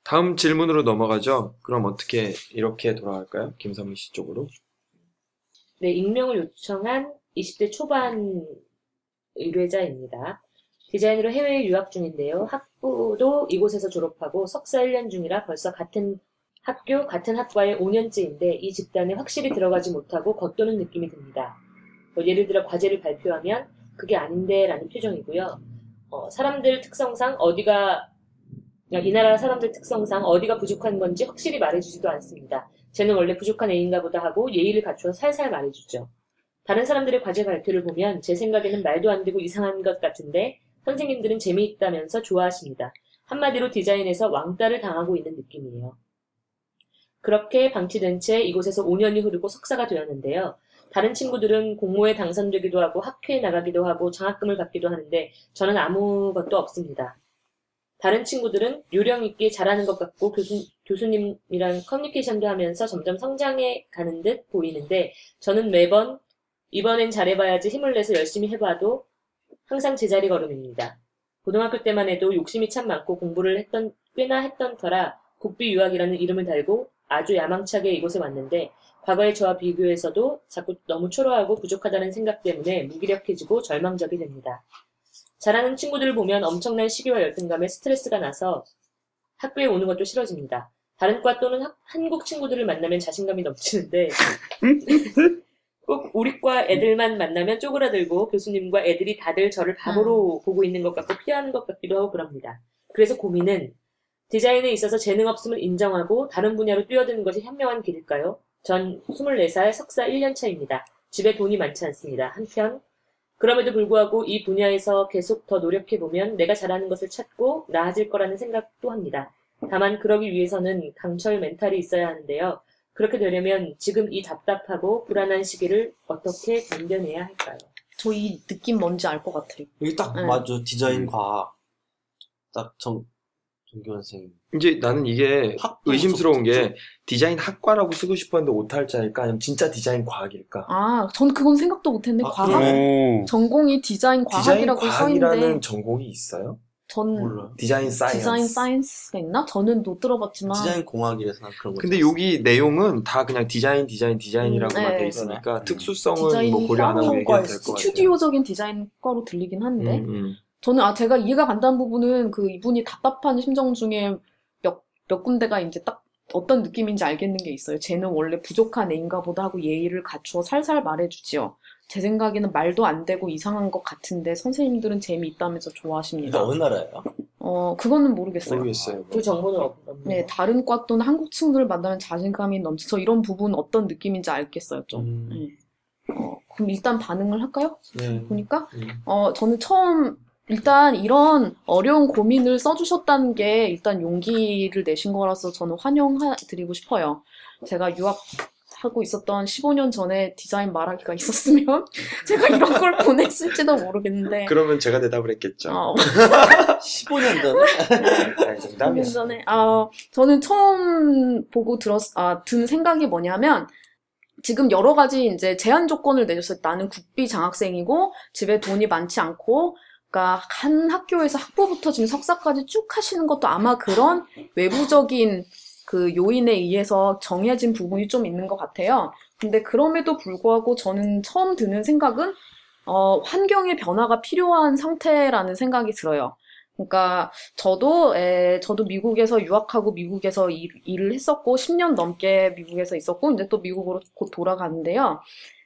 다음 질문으로 넘어가죠. 그럼 어떻게 이렇게 돌아갈까요? 김선미 씨 쪽으로. 네, 익명을 요청한 20대 초반 의뢰자입니다. 디자인으로 해외에 유학 중인데요. 학 부도 이곳에서 졸업하고 석사 1년 중이라 벌써 같은 학교, 같은 학과에 5년째인데 이 집단에 확실히 들어가지 못하고 겉도는 느낌이 듭니다. 뭐 예를 들어 과제를 발표하면 그게 아닌데 라는 표정이고요. 어, 사람들 특성상 어디가 이 나라 사람들 특성상 어디가 부족한 건지 확실히 말해주지도 않습니다. 쟤는 원래 부족한 애인가 보다 하고 예의를 갖추어 살살 말해주죠. 다른 사람들의 과제 발표를 보면 제 생각에는 말도 안 되고 이상한 것 같은데 선생님들은 재미있다면서 좋아하십니다. 한마디로 디자인에서 왕따를 당하고 있는 느낌이에요. 그렇게 방치된 채 이곳에서 5년이 흐르고 석사가 되었는데요. 다른 친구들은 공모에 당선되기도 하고 학회에 나가기도 하고 장학금을 받기도 하는데 저는 아무것도 없습니다. 다른 친구들은 요령 있게 잘하는 것 같고 교수, 교수님이랑 커뮤니케이션도 하면서 점점 성장해 가는 듯 보이는데 저는 매번 이번엔 잘해봐야지 힘을 내서 열심히 해봐도 항상 제자리 걸음입니다. 고등학교 때만 해도 욕심이 참 많고 공부를 했던 꽤나 했던 터라 국비 유학이라는 이름을 달고 아주 야망차게 이곳에 왔는데 과거의 저와 비교해서도 자꾸 너무 초라하고 부족하다는 생각 때문에 무기력해지고 절망적이 됩니다. 잘하는 친구들을 보면 엄청난 시기와 열등감에 스트레스가 나서 학교에 오는 것도 싫어집니다. 다른 과 또는 학- 한국 친구들을 만나면 자신감이 넘치는데 꼭 우리 과 애들만 만나면 쪼그라들고 교수님과 애들이 다들 저를 바보로 보고 있는 것 같고 피하는 것 같기도 하고 그럽니다. 그래서 고민은 디자인에 있어서 재능 없음을 인정하고 다른 분야로 뛰어드는 것이 현명한 길일까요? 전 24살 석사 1년 차입니다. 집에 돈이 많지 않습니다. 한편 그럼에도 불구하고 이 분야에서 계속 더 노력해보면 내가 잘하는 것을 찾고 나아질 거라는 생각도 합니다. 다만 그러기 위해서는 강철 멘탈이 있어야 하는데요. 그렇게 되려면 지금 이 답답하고 불안한 시기를 어떻게 견뎌내야 할까요? 저 이 느낌 뭔지 알 것 같아요. 여기 딱 네. 맞아 디자인 과학 딱정 정규 선생님 이제 나는 이게 의심스러운 게 좀- 디자인 학과라고 쓰고 싶었는데 오탈자일까 아니면 진짜 디자인 과학일까? 아, 전 그건 생각도 못했는데 아, 과학 오. 전공이 디자인 디자인 과학이라고 써 과학이라는 있는데 전공이 있어요? 전 몰라요. design science. Design science가 있나? 저는 못 들어봤지만 디자인 공학이라서 난 그런 거. 근데 여기 내용은 다 그냥 디자인, 디자인, 디자인이라고만 음, 네. 돼 있으니까 음. 특수성은 디자인 뭐 고려 안 하고 과학 얘기하면 될것 같아요. 스튜디오적인 디자인과로 들리긴 한데 음, 음. 저는 아 제가 이해가 간다는 부분은 그 이분이 답답한 심정 중에 몇, 몇 군데가 이제 딱 어떤 느낌인지 알겠는 게 있어요. 쟤는 원래 부족한 애인가 보다 하고 예의를 갖추어 살살 말해주지요. 제 생각에는 말도 안 되고 이상한 것 같은데 선생님들은 재미있다면서 좋아하십니다. 어느 나라예요? 어, 그거는 모르겠어요. 모르겠어요. 그 정보는 없-. 네, 다른 과 또는 한국 친구들 만나면 자신감이 넘쳐서 이런 부분 어떤 느낌인지 알겠어요, 좀. 음. 네. 어, 그럼 일단 반응을 할까요? 네. 보니까 음. 어, 저는 처음, 일단 이런 어려운 고민을 써주셨다는 게 일단 용기를 내신 거라서 저는 환영드리고 싶어요. 제가 유학 하고 있었던 15년 전에 디자인 말하기가 있었으면 제가 이런 걸 보냈을지도 모르겠는데. 그러면 제가 대답을 했겠죠. 어, 15년 전에? 정답이야. 15년 전에, 아, 저는 처음 보고 들었, 아, 든 생각이 뭐냐면, 지금 여러 가지 이제 제한 조건을 내줬어요. 나는 국비 장학생이고, 집에 돈이 많지 않고, 그러니까 한 학교에서 학부부터 지금 석사까지 쭉 하시는 것도 아마 그런 외부적인 그 요인에 의해서 정해진 부분이 좀 있는 것 같아요. 근데 그럼에도 불구하고 저는 처음 드는 생각은, 어, 환경의 변화가 필요한 상태라는 생각이 들어요. 그러니까 저도 에, 저도 미국에서 유학하고 미국에서 일, 일을 했었고 10년 넘게 미국에서 있었고 이제 또 미국으로 곧 돌아가는데요.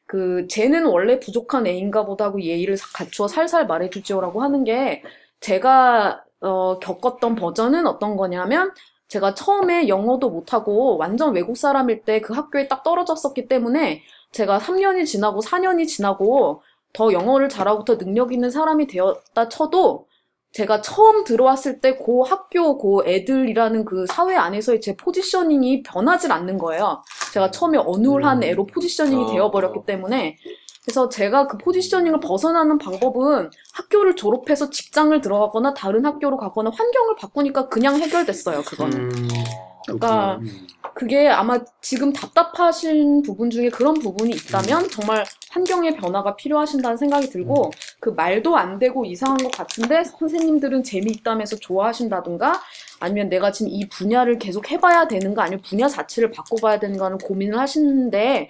그 쟤는 원래 부족한 애인가 보다 고 예의를 갖추어 살살 말해주지요라고 하는 게 제가 어, 겪었던 버전은 어떤 거냐면 제가 처음에 영어도 못하고 완전 외국 사람일 때 그 학교에 딱 떨어졌었기 때문에 제가 3년이 지나고 4년이 지나고 더 영어를 잘하고 더 능력 있는 사람이 되었다 쳐도 제가 처음 들어왔을 때 그 학교 그 애들이라는 그 사회 안에서의 제 포지셔닝이 변하질 않는 거예요. 제가 처음에 어눌한 음. 애로 포지셔닝이 어. 되어버렸기 때문에 그래서 제가 그 포지셔닝을 벗어나는 방법은 학교를 졸업해서 직장을 들어가거나 다른 학교로 가거나 환경을 바꾸니까 그냥 해결됐어요. 그거는. 음, 그러니까 음. 그게 아마 지금 답답하신 부분 중에 그런 부분이 있다면 정말 환경의 변화가 필요하신다는 생각이 들고 그 말도 안 되고 이상한 것 같은데 선생님들은 재미있다면서 좋아하신다든가 아니면 내가 지금 이 분야를 계속 해봐야 되는가 아니면 분야 자체를 바꿔봐야 되는가는 고민을 하시는데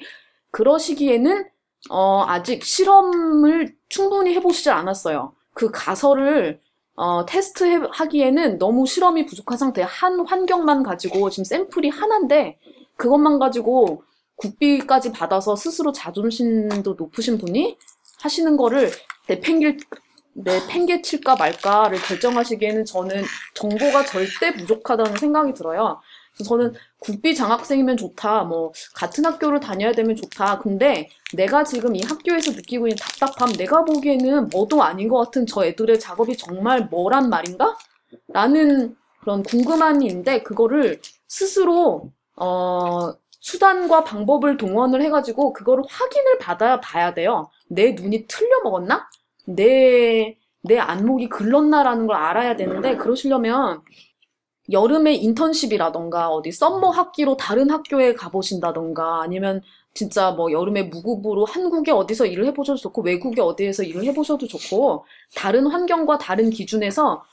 그러시기에는 어, 아직 실험을 충분히 해보시지 않았어요. 그 가설을 어, 테스트 해- 하기에는 너무 실험이 부족한 상태. 한 환경만 가지고 지금 샘플이 하나인데 그것만 가지고 국비까지 받아서 스스로 자존심도 높으신 분이 하시는 거를 내팽길 내팽개칠까 말까를 결정하시기에는 저는 정보가 절대 부족하다는 생각이 들어요. 그래서 저는 국비 장학생이면 좋다, 뭐 같은 학교를 다녀야 되면 좋다. 근데 내가 지금 이 학교에서 느끼고 있는 답답함, 내가 보기에는 뭐도 아닌 것 같은 저 애들의 작업이 정말 뭐란 말인가? 라는 그런 궁금함이 있는데 그거를 스스로 어 수단과 방법을 동원을 해가지고 그거를 확인을 받아 봐야 돼요. 내 눈이 틀려 먹었나? 내, 내 안목이 글렀나라는 걸 알아야 되는데 그러시려면 여름에 인턴십이라던가 어디 summer 학기로 다른 학교에 가보신다던가 아니면 진짜 뭐 여름에 무급으로 한국에 어디서 일을 해보셔도 좋고 외국에 어디에서 일을 해보셔도 좋고 다른 환경과 다른 기준에서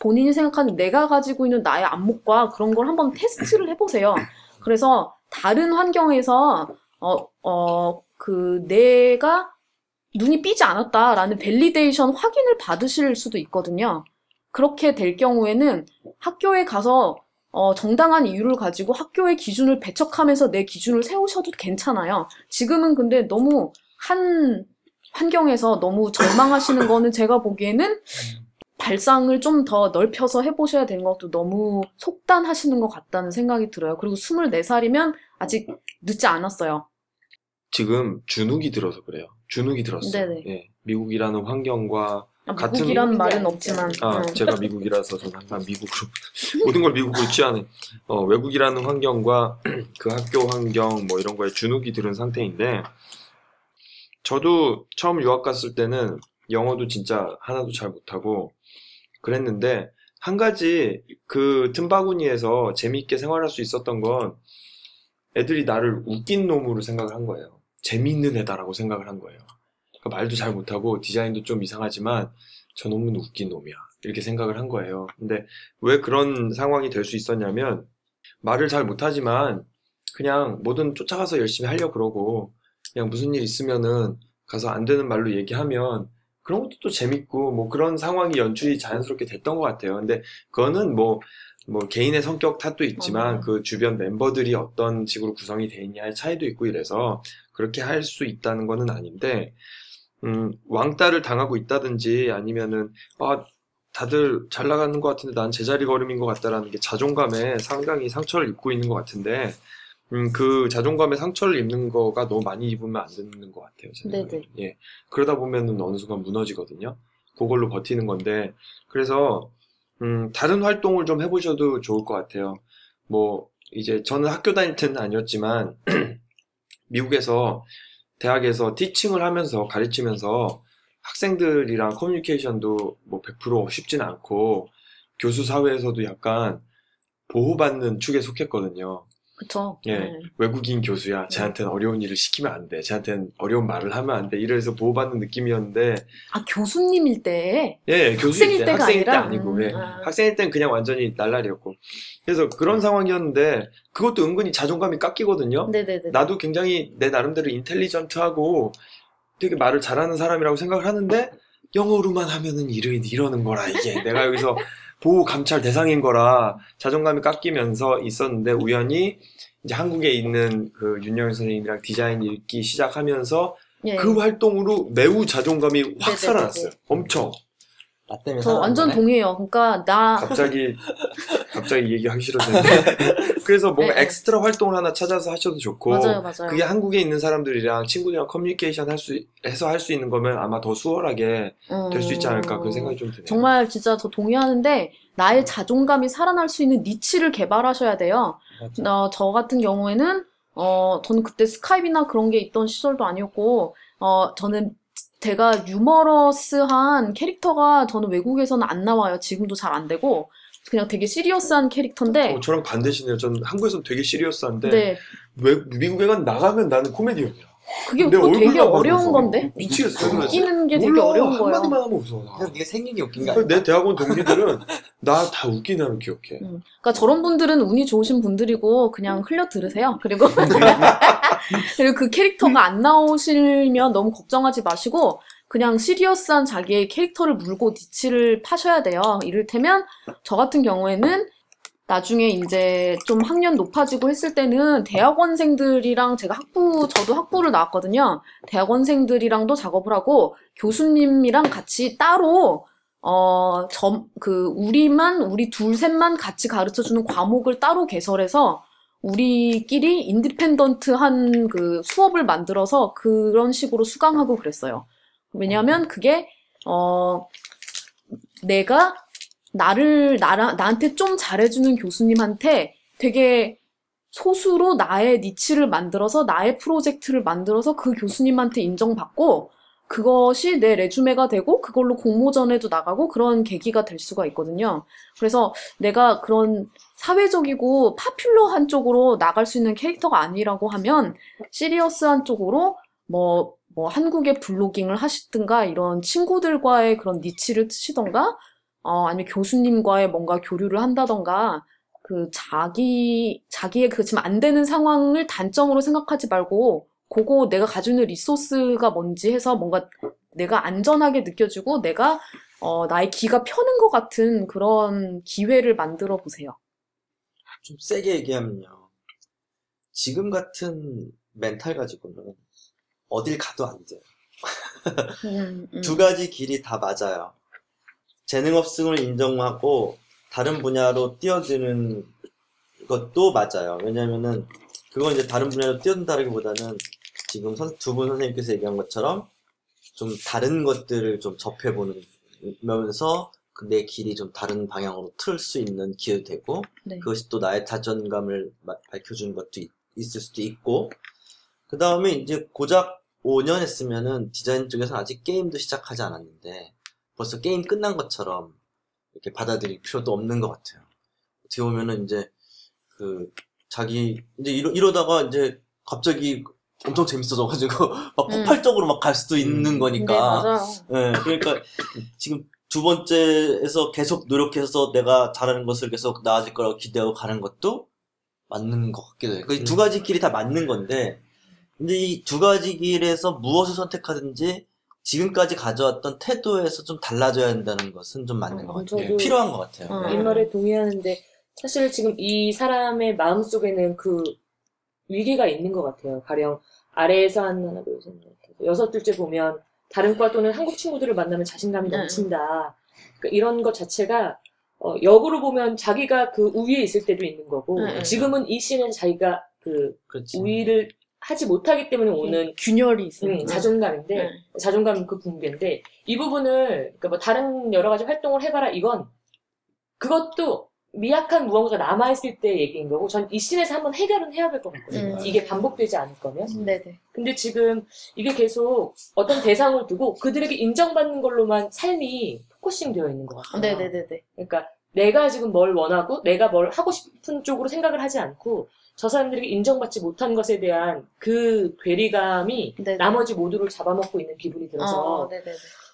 본인이 생각하는 내가 가지고 있는 나의 안목과 그런 걸 한번 테스트를 해보세요. 그래서 다른 환경에서 어, 어, 그 내가 눈이 삐지 않았다라는 validation 확인을 받으실 수도 있거든요. 그렇게 될 경우에는 학교에 가서 어, 정당한 이유를 가지고 학교의 기준을 배척하면서 내 기준을 세우셔도 괜찮아요. 지금은 근데 너무 한 환경에서 너무 절망하시는 거는 제가 보기에는 발상을 좀 더 넓혀서 해보셔야 되는 것도 너무 속단하시는 것 같다는 생각이 들어요. 그리고 24살이면 아직 늦지 않았어요. 지금 주눅이 들어서 그래요. 주눅이 들었어요. 예, 미국이라는 환경과 미국이란 말은 없지만 아, 음. 제가 미국이라서 저는 항상 미국으로 모든 걸 미국으로 취하는 어, 외국이라는 환경과 그 학교 환경 뭐 이런 거에 주눅이 들은 상태인데 저도 처음 유학 갔을 때는 영어도 진짜 하나도 잘 못하고 그랬는데 한 가지 그 틈바구니에서 재미있게 생활할 수 있었던 건 애들이 나를 웃긴 놈으로 생각을 한 거예요. 재미있는 애다라고 생각을 한 거예요. 그러니까 말도 잘 못하고 디자인도 좀 이상하지만 저 놈은 웃긴 놈이야. 이렇게 생각을 한 거예요. 근데 왜 그런 상황이 될 수 있었냐면 말을 잘 못하지만 그냥 뭐든 쫓아가서 열심히 하려 그러고 그냥 무슨 일 있으면은 가서 안 되는 말로 얘기하면 그런 것도 또 재밌고 뭐 그런 상황이 연출이 자연스럽게 됐던 것 같아요. 근데 그거는 뭐, 뭐 개인의 성격 탓도 있지만 맞아요. 그 주변 멤버들이 어떤 식으로 구성이 돼 있냐의 차이도 있고 이래서 그렇게 할 수 있다는 거는 아닌데 음, 왕따를 당하고 있다든지 아니면은 아 다들 잘 나가는 것 같은데 난 제자리 걸음인 것 같다라는 게 자존감에 상당히 상처를 입고 있는 것 같은데 음, 그 자존감에 상처를 입는 거가 너무 많이 입으면 안 되는 것 같아요. 네네. 예. 그러다 보면은 어느 순간 무너지거든요. 그걸로 버티는 건데 그래서 음, 다른 활동을 좀 해보셔도 좋을 것 같아요. 뭐 이제 저는 학교 다닐 때는 아니었지만 미국에서 대학에서 티칭을 하면서 가르치면서 학생들이랑 커뮤니케이션도 뭐 100% 쉽진 않고 교수 사회에서도 약간 보호받는 축에 속했거든요. 그쵸. 예. 네. 외국인 교수야. 쟤한테는 어려운 일을 시키면 안 돼. 쟤한테는 어려운 말을 하면 안 돼. 이래서 보호받는 느낌이었는데, 아 교수님일 때 예, 교수일 학생일 때, 학생일 때? 아니고, 음, 예. 아. 학생일 땐 그냥 완전히 날라리였고. 그래서 그런 상황이었는데, 그것도 은근히 자존감이 깎이거든요. 네네네. 나도 굉장히 내 나름대로 인텔리전트하고 되게 말을 잘하는 사람이라고 생각을 하는데 영어로만 하면은 이러, 이러는 거라 이게 내가 여기서 보호 감찰 대상인 거라 자존감이 깎이면서 있었는데 우연히 이제 한국에 있는 그 윤영희 선생님이랑 디자인 읽기 시작하면서 예. 그 활동으로 매우 자존감이 확 네네네네. 살아났어요. 엄청. 나 때문에 저 완전. 동의해요. 그러니까 나 갑자기 갑자기 얘기하기 싫어졌는데 그래서 뭔가 네, 네. 엑스트라 활동을 하나 찾아서 하셔도 좋고 맞아요, 맞아요. 그게 한국에 있는 사람들이랑 친구들이랑 커뮤니케이션 할 수 해서 할 수 있는 거면 아마 더 수월하게 될수 있지 않을까 그런 생각이 좀 드네요. 정말 진짜 저 동의하는데 나의 자존감이 살아날 수 있는 niche를 개발하셔야 돼요. 어, 저 같은 경우에는 어, 저는 그때 스카이프나 그런 게 있던 시절도 아니었고 어, 저는 제가 유머러스한 캐릭터가 저는 외국에서는 안 나와요. 지금도 잘 안 되고 그냥 되게 시리어스한 캐릭터인데 어, 저랑 반대시네요. 전 한국에서는 되게 시리어스한데 네, 외, 미국에 간 나가면 나는 코미디언이야. 그게 내 그거 되게 얼굴만 어려운 봐도 건데 미치겠어. 웃기는 게 되게 몰라, 어려운 거예요. 한마디만 하면 웃어. 나. 그래서 네가 생긴 게 웃긴 게 아니야. 내 대학원 동기들은 나 다 웃긴 애로 기억해. 음. 그러니까 저런 분들은 운이 좋으신 분들이고 그냥 흘려 들으세요. 그리고 그리고 그 캐릭터가 안 나오시면 너무 걱정하지 마시고 그냥 시리어스한 자기의 캐릭터를 물고 니치를 파셔야 돼요. 이를테면 저 같은 경우에는 나중에 이제 좀 학년 높아지고 했을 때는 대학원생들이랑 제가 학부 저도 학부를 나왔거든요. 대학원생들이랑도 작업을 하고 교수님이랑 같이 따로 어, 점, 그, 우리만, 우리 둘, 셋만 같이 가르쳐 주는 과목을 따로 개설해서 우리끼리 인디펜던트한 그 수업을 만들어서 그런 식으로 수강하고 그랬어요. 왜냐면 그게, 어, 내가 나를, 나라, 나한테 좀 잘해주는 교수님한테 되게 소수로 나의 니치를 만들어서 나의 프로젝트를 만들어서 그 교수님한테 인정받고 그것이 내 레주메가 되고 그걸로 공모전에도 나가고 그런 계기가 될 수가 있거든요. 그래서 내가 그런 사회적이고 파퓰러한 쪽으로 나갈 수 있는 캐릭터가 아니라고 하면 시리어스한 쪽으로 뭐, 뭐 한국의 블로깅을 하시든가 이런 친구들과의 그런 니치를 트시던가 어, 아니면 교수님과의 뭔가 교류를 한다던가 그 자기, 자기의 그 지금 안 되는 상황을 단점으로 생각하지 말고 그거 내가 가지고 있는 리소스가 뭔지 해서 뭔가 내가 안전하게 느껴지고 내가 어, 나의 기가 펴는 것 같은 그런 기회를 만들어 보세요. 좀 세게 얘기하면요. 지금 같은 멘탈 가지고는 어딜 가도 안 돼요. 음, 음. 두 가지 길이 다 맞아요. 재능 없음을 인정하고 다른 분야로 뛰어드는 것도 맞아요. 왜냐면은 그건 이제 다른 분야로 뛰어든다기보다는 지금 두 분 선생님께서 얘기한 것처럼 좀 다른 것들을 좀 접해보면서 그내 길이 좀 다른 방향으로 틀 수 있는 기회도 되고 네. 그것이 또 나의 자존감을 마- 밝혀주는 것도 있, 있을 수도 있고 그 다음에 이제 고작 5년 했으면은 디자인 쪽에서는 아직 게임도 시작하지 않았는데 벌써 게임 끝난 것처럼 이렇게 받아들일 필요도 없는 것 같아요. 어떻게 보면은 이제 그 자기 이제 이러, 이러다가 이제 갑자기 엄청 재밌어져가지고 막 음. 폭발적으로 막 갈 수도 있는 음. 거니까. 네, 맞아요. 네, 그러니까 지금 두 번째에서 계속 노력해서 내가 잘하는 것을 계속 나아질 거라고 기대하고 가는 것도 맞는 것 같기도 해요. 그두 음. 가지 길이 다 맞는 건데, 근데 이 두 가지 길에서 무엇을 선택하든지 지금까지 가져왔던 태도에서 좀 달라져야 한다는 것은 좀 맞는 것 어, 같아요. 저도 필요한 것 같아요. 어. 네. 이 말에 동의하는데 사실 지금 이 사람의 마음 속에는 그 위기가 있는 것 같아요. 가령 아래에서 한 하나 둘셋 넷, 다섯, 여섯 둘째 보면 다른 과 또는 한국 친구들을 만나면 자신감이 네. 넘친다. 그러니까 이런 것 자체가 어, 역으로 보면 자기가 그 우위에 있을 때도 있는 거고 네, 네. 지금은 이 scene은 자기가 그 그렇지. 우위를 하지 못하기 때문에 오는 균열이 있어요. 음, 자존감인데 네. 자존감 그 붕괴인데 이 부분을 그러니까 뭐 다른 여러 가지 활동을 해봐라 이건 그것도 미약한 무언가가 남아있을 때 얘기인 거고 전 이 scene에서 한번 해결은 해야 될 것 같거든요. 음. 이게 반복되지 않을 거면. 네네. 근데 지금 이게 계속 어떤 대상을 두고 그들에게 인정받는 걸로만 삶이 focusing 되어 있는 것 같아요. 네네네네. 그러니까 내가 지금 뭘 원하고 내가 뭘 하고 싶은 쪽으로 생각을 하지 않고 저 사람들에게 인정받지 못한 것에 대한 그 괴리감이 네네. 나머지 모두를 잡아먹고 있는 기분이 들어서 어.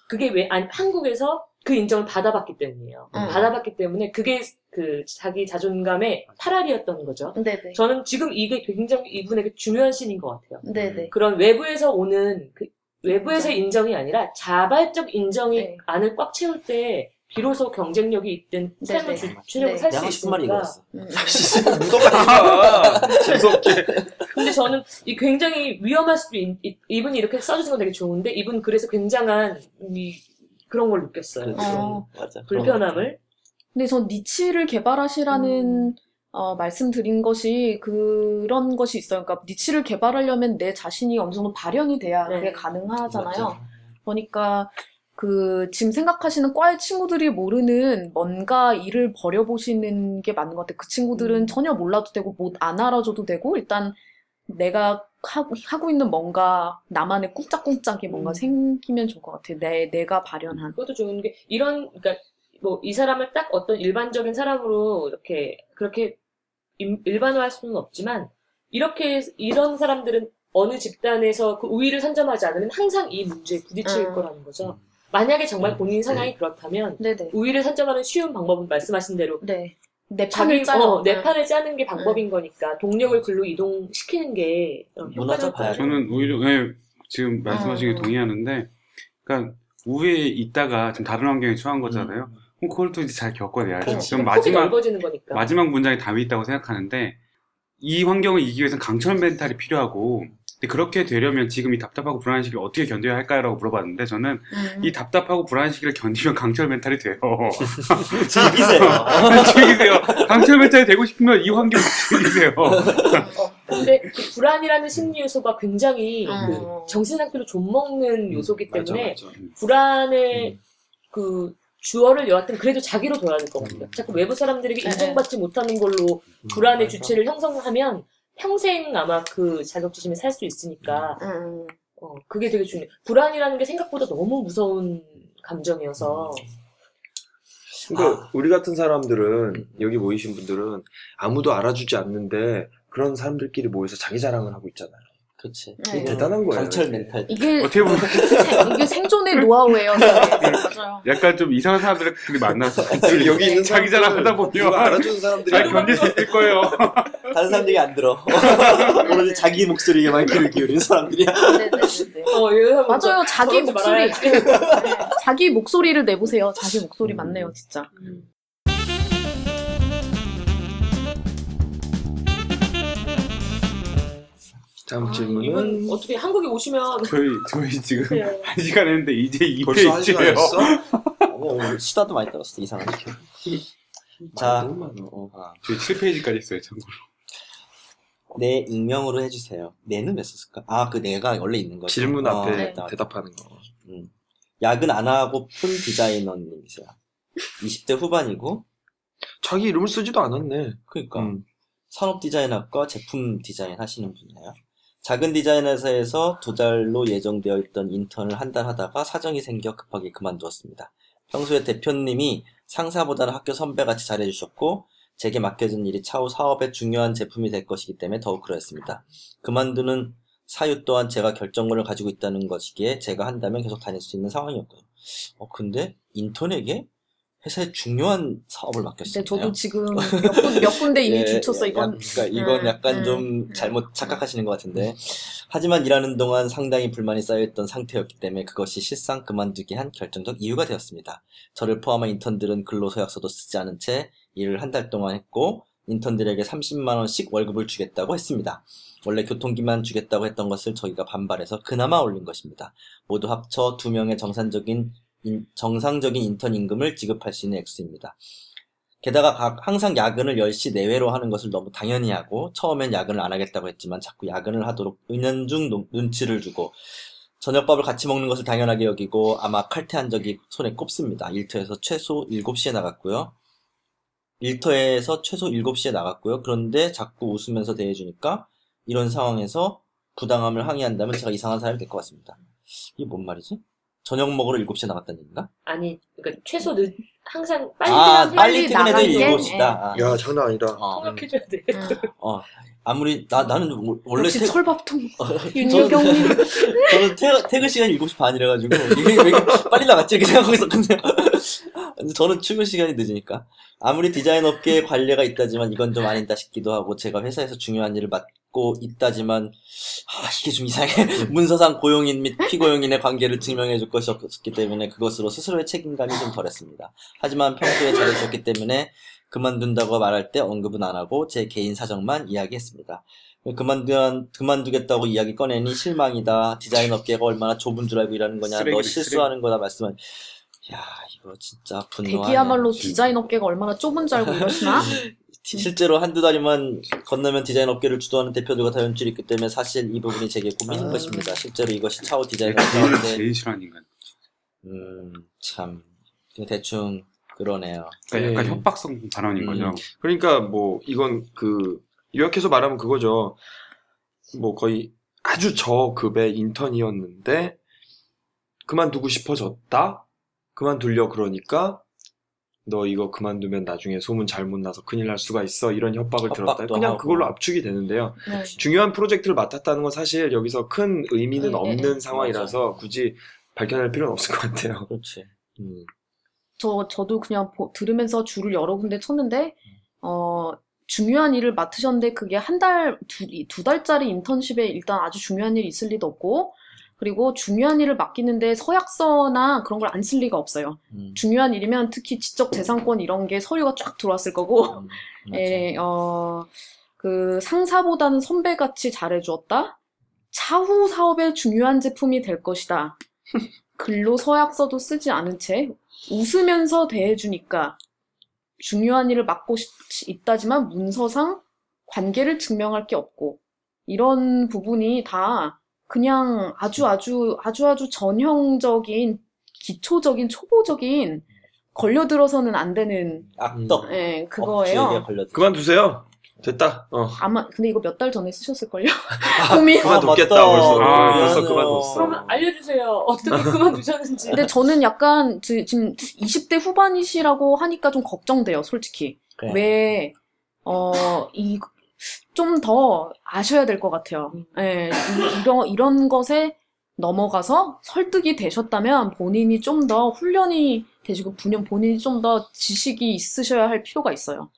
그게 왜 아니, 한국에서 그 인정을 받아봤기 때문이에요. 음. 받아봤기 때문에 그게 그 자기 자존감의 파랄이었던 거죠. 네네. 저는 지금 이게 굉장히 이분에게 중요한 신인 것 같아요. 네네. 그런 외부에서 오는 그 외부에서 인정이 아니라 자발적 인정이 네. 안을 꽉 채울 때 비로소 경쟁력이 있든 삶을 네, 주, 네. 주려고 네. 살 내가 수 하고 싶은 말이 있으니까. 이거였어. 음. 묻어가지마 재수없게 근데 저는 이 굉장히 위험할 수도 있, 이- 이분이 이렇게 써주신 건 되게 좋은데 이분 그래서 굉장한 이 그런 걸 느꼈어요. 그렇죠. 어. 맞아. 불편함을. 근데 전 니치를 개발하시라는 어, 말씀드린 것이 그런 것이 있어요. 그러니까 니치를 개발하려면 내 자신이 어느 정도 발현이 돼야 네. 그게 가능하잖아요. 맞아. 그러니까 그 지금 생각하시는 과의 친구들이 모르는 뭔가 일을 벌여보시는 게 맞는 것 같아요. 그 친구들은 음. 전혀 몰라도 되고 못 안 알아줘도 되고 일단 내가 하고, 하고 있는 뭔가 나만의 꿍짝꿍짝이 뭔가 음. 생기면 좋을 것 같아요. 내 내가 발현한. 그것도 좋은 게 이런 그러니까 뭐 이 사람을 딱 어떤 일반적인 사람으로 이렇게 그렇게 일- 일반화할 수는 없지만 이렇게 이런 사람들은 어느 집단에서 그 우위를 선점하지 않으면 항상 이 문제에 부딪힐 음. 거라는 거죠. 만약에 정말 본인 성향이 그렇다면 네네. 우위를 선점하는 쉬운 방법은 말씀하신 대로 네. 내 판을 짜요. 어, 내 네. 판을 짜는 게 방법인 거니까 동력을 글로 이동시키는 게 어, 문화적 봐야죠. 저는 오히려 예, 지금 말씀하신 게 음. 동의하는데, 그러니까 우위에 있다가 좀 다른 환경에 처한 거잖아요. 음. 그럼 그걸 또 이제 잘 겪어내야죠. 그렇지. 그럼 마지막. 마지막 문장이 답이 있다고 생각하는데 이 환경을 이기기 위해서는 강철 멘탈이 필요하고 그렇게 되려면 지금 이 답답하고 불안한 시기를 어떻게 견뎌야 할까요라고 물어봤는데 저는 음. 이 답답하고 불안한 시기를 견디면 강철 멘탈이 돼요. 즐기세요. 즐기세요. 강철 멘탈이 되고 싶으면 이 환경 즐기세요. 어, 근데 그 불안이라는 심리 요소가 굉장히 음. 그 정신 상태로 좀 먹는 요소기 맞아 때문에 맞아 불안의 음. 그 주어를 여하튼 그래도 자기로 둬야 될 것 같아요. 자꾸 외부 사람들에게 네. 인정받지 못하는 걸로 음, 불안의 맞아. 주체를 형성하면 평생 아마 그 자격지심에 살 수 있으니까 음. 어, 그게 되게 중요해요. 불안이라는 게 생각보다 너무 무서운 감정이어서 그러니까 우리 같은 사람들은 여기 모이신 분들은 아무도 알아주지 않는데 그런 사람들끼리 모여서 자기 자랑을 하고 있잖아요. 그렇지. 네. 이게 대단한 거예요. 강철. 멘탈. 이게 어떻게 보면 생- 이게 생존의 노하우예요. 네. 맞아요. 약간 좀 이상한 사람들끼리 만나서 여기, 여기 있는 자기 자랑 하다 보면 알아주는 사람들이 잘 견딜 수 있을 거예요. 다른 사람들이 안 들어. 오로지 자기 목소리에만 귀를 기울이는 사람들이야. 네네네. 어, 이거 맞아요. 자기 목소리. 네. 자기 목소리를 내보세요. 자기 목소리 맞네요, 진짜. 음. 다음 아, 질문은 이분 어떻게 한국에 오시면 저희 저희 지금 네. 한 시간 했는데 이제 벌써 한 2페이지예요. 시간이었어? 어, 오늘 수다도 많이 떨었어, 이상하게. 자, 많아. 어. 아, 저희 7페이지까지 했어요, 참고로. 내 익명으로 해주세요. 내는 왜 썼을까? 아, 그 내가 원래 있는 거죠. 질문 어, 앞에 네. 나- 대답하는 거. 음. 야근 안 하고픈 디자이너님이세요. 20대 후반이고, 자기 이름을 쓰지도 않았네. 그러니까 음. 산업 디자인학과 제품 디자인 하시는 분이에요. 작은 디자인 회사에서 두 달로 예정되어 있던 인턴을 한 달 하다가 사정이 생겨 급하게 그만두었습니다. 평소에 대표님이 상사보다는 학교 선배같이 잘해주셨고 제게 맡겨진 일이 차후 사업의 중요한 제품이 될 것이기 때문에 더욱 그러했습니다. 그만두는 사유 또한 제가 결정권을 가지고 있다는 것이기에 제가 한다면 계속 다닐 수 있는 상황이었고요. 어 근데 인턴에게 회사의 중요한 사업을 맡겼어요. 저도 지금 몇, 군, 몇 군데 이미 예, 주쳤어, 예, 이건. 약- 그러니까 이건 음, 약간 음, 좀 음. 잘못 착각하시는 것 같은데. 하지만 일하는 동안 상당히 불만이 쌓여있던 상태였기 때문에 그것이 실상 그만두게 한 결정적 이유가 되었습니다. 저를 포함한 인턴들은 근로계약서도 쓰지 않은 채 일을 한 달 동안 했고, 인턴들에게 30만 원씩 월급을 주겠다고 했습니다. 원래 교통비만 주겠다고 했던 것을 저희가 반발해서 그나마 올린 것입니다. 모두 합쳐 두 명의 정상적인 인- 정상적인 인턴 임금을 지급할 수 있는 액수입니다. 게다가 각- 항상 야근을 10시 내외로 하는 것을 너무 당연히 하고 처음엔 야근을 안 하겠다고 했지만 자꾸 야근을 하도록 은연중 노- 눈치를 주고 저녁밥을 같이 먹는 것을 당연하게 여기고 아마 칼퇴한 적이 손에 꼽습니다. 일터에서 최소 7시에 나갔고요. 일터에서 최소 7시에 나갔고요. 그런데 자꾸 웃으면서 대해주니까 이런 상황에서 부당함을 항의한다면 제가 이상한 사람이 될 것 같습니다. 이게 뭔 말이지? 저녁 먹으러 7시에 나갔다는 얘기인가? 아니 그러니까 최소 늦 항상 빨리 아, 퇴근해야 빨리 나가게? 퇴근해도 예. 7시다. 아. 야 장난 아니다. 어. 통역해줘야 돼. 음. 어, 아무리, 나, 나는 워- 원래 역시 퇴, 철밥통. 어, 윤여경님. 저는 퇴, 퇴근 시간이 7시 반이라가지고, 이게 왜 이렇게 빨리 나갔지? 이렇게 생각하고 있었거든요. 저는 출근 시간이 늦으니까. 아무리 디자인 업계에 관례가 있다지만 이건 좀 아니다 싶기도 하고, 제가 회사에서 중요한 일을 맡고 있다지만 아, 이게 좀 이상해 문서상 고용인 및 피고용인의 관계를 증명해 줄 것이 없었기 때문에 그것으로 스스로의 책임감이 좀 덜했습니다. 하지만 평소에 잘해줬기 때문에 그만둔다고 말할 때 언급은 안 하고 제 개인 사정만 이야기했습니다. 그만두, 그만두겠다고 이야기 꺼내니 실망이다. 디자인 업계가 얼마나 좁은 줄 알고 일하는 거냐. 너 쓰레기네, 실수하는 거다 말씀은. 야, 이거 진짜 분노하네. 대기야말로 디자인 업계가 얼마나 좁은 줄 알고 이러시나? 실제로 한두 달이면 건너면 디자인 업계를 주도하는 대표들과 다 연줄이 있기 때문에 사실 이 부분이 제게 고민인 아. 것입니다. 실제로 이것이 차후 디자인 업계인데, 제일 싫어하는 인간. 음, 참, 그냥 대충 그러네요. 그러니까 약간 네. 협박성 발언인 음. 거죠. 그러니까 뭐 이건 그 요약해서 말하면 그거죠. 뭐 거의 아주 저급의 인턴이었는데 그만두고 싶어졌다. 그만두려 그러니까 너 이거 그만두면 나중에 소문 잘못 나서 큰일 날 수가 있어. 이런 협박을 들었다. 그냥 하고. 그걸로 압축이 되는데요. 네. 중요한 프로젝트를 맡았다는 건 사실 여기서 큰 의미는 네, 없는 네, 네. 상황이라서 굳이 밝혀낼 필요는 없을 것 같아요. 그렇지. 음. 저, 저도 그냥 보- 들으면서 줄을 여러 군데 쳤는데, 어, 중요한 일을 맡으셨는데 그게 한 달, 두, 이- 두 달짜리 인턴십에 일단 아주 중요한 일이 있을 리도 없고, 그리고 중요한 일을 맡기는데 서약서나 그런 걸 안 쓸 리가 없어요. 음. 중요한 일이면 특히 지적 재산권 이런 게 서류가 쫙 들어왔을 거고, 음. 예, 어, 그 상사보다는 선배같이 잘해주었다. 차후 사업에 중요한 제품이 될 것이다. 근로 서약서도 쓰지 않은 채 웃으면서 대해주니까 중요한 일을 맡고 싶- 있다지만 문서상 관계를 증명할 게 없고 이런 부분이 다 그냥 아주 아주 아주 아주 전형적인 기초적인 초보적인 걸려들어서는 안 되는 악덕. 예, 그거예요. 걸려. 그만두세요. 됐다. 어. 아마 근데 이거 몇 달 전에 쓰셨을걸요? 고민. 그만뒀겠다 맞다. 벌써. 아, 벌써 미안해요. 그만뒀어. 그러면 알려주세요. 어떻게 그만두셨는지. 근데 저는 약간 지- 지금 20대 후반이시라고 하니까 좀 걱정돼요, 솔직히. 그래. 왜, 어, 이, 좀 더 아셔야 될 것 같아요. 음. 예, 이- 이런, 이런 것에 넘어가서 설득이 되셨다면 본인이 좀 더 훈련이 되시고, 분연 본인이 좀 더 지식이 있으셔야 할 필요가 있어요.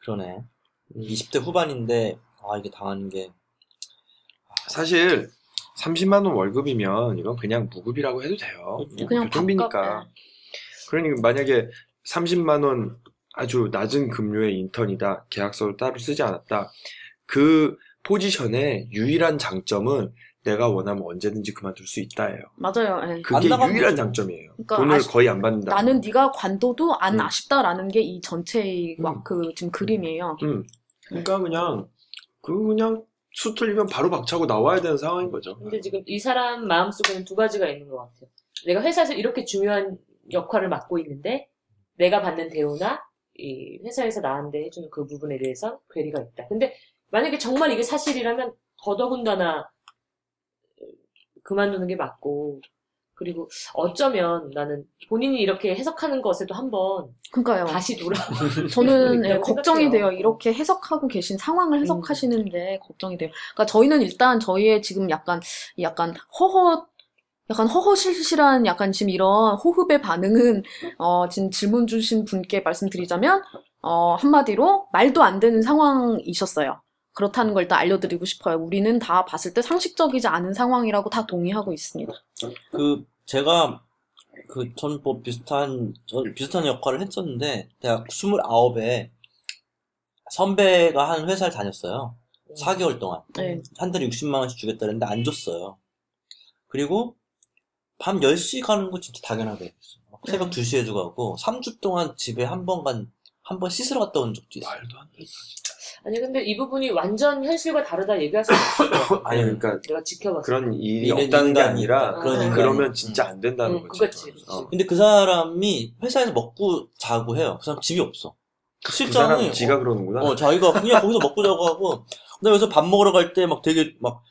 그러네. 20대 후반인데, 아, 이게 당하는 게. 사실 30만 원 월급이면 이건 그냥 무급이라고 해도 돼요. 그냥 교통비니까. 밥값, 그러니까 만약에 30만 원 아주 낮은 급료의 인턴이다. 계약서를 따로 쓰지 않았다. 그 포지션의 유일한 장점은 내가 원하면 언제든지 그만둘 수 있다예요. 맞아요. 예. 그게 유일한. 장점이에요. 그러니까 돈을 아시- 거의 안 받는다. 나는 네가 관둬도 안 음. 아쉽다라는 게 이 전체의 음. 와- 그 지금 그림이에요. 음. 그러니까 그냥 그 그냥 수 틀리면 바로 박차고 나와야 되는 상황인 거죠. 근데 지금 이 사람 마음속에는 두 가지가 있는 것 같아요. 내가 회사에서 이렇게 중요한 역할을 맡고 있는데 내가 받는 대우나 이 회사에서 나한테 해주는 그 부분에 대해서 괴리가 있다. 근데 만약에 정말 이게 사실이라면 더더군다나 그만두는 게 맞고 그리고 어쩌면 나는 본인이 이렇게 해석하는 것에도 한번 그러니까요. 다시 돌아 저는 예, 그렇다고 걱정이. 돼요. 이렇게 해석하고 계신 상황을 음. 해석하시는데 걱정이 돼요. 그러니까 저희는 일단 저희의 지금 약간 이 약간 허허 약간 허허실실한 약간 지금 이런 호흡의 반응은 어 지금 질문 주신 분께 말씀드리자면 어 한마디로 말도 안 되는 상황이셨어요. 그렇다는 걸 일단 알려드리고 싶어요. 우리는 다 봤을 때 상식적이지 않은 상황이라고 다 동의하고 있습니다. 그, 제가, 그, 전 뭐 비슷한, 저 비슷한 역할을 했었는데, 대학 29에 선배가 한 회사를 다녔어요. 4개월 동안. 네. 한 달에 60만 원씩 주겠다는데 안 줬어요. 그리고 밤 10시 가는 거 진짜 당연하게 했어요. 막 새벽 네. 2시에도 가고, 3주 동안 집에 한 번 간, 한 번 씻으러 갔다 온 적도 있어요. 말도 안 돼. 아니 근데 이 부분이 완전 현실과 다르다 얘기할 수 없을 것. 아니 그러니까 내가 지켜봤어. 그런 일이 없다는 게 인간이 아니라. 그런 인간이 그러면. 진짜 안 된다는 응, 거지. 그거지. 어. 근데 그 사람이 회사에서 먹고 자고 해요. 그 사람 집이 없어. 그 실장이 사람 지가 그러는구나. 어, 자기가 그냥 거기서 먹고 자고 하고, 그다음에 여기서 밥 먹으러 갈 때 막 되게 막,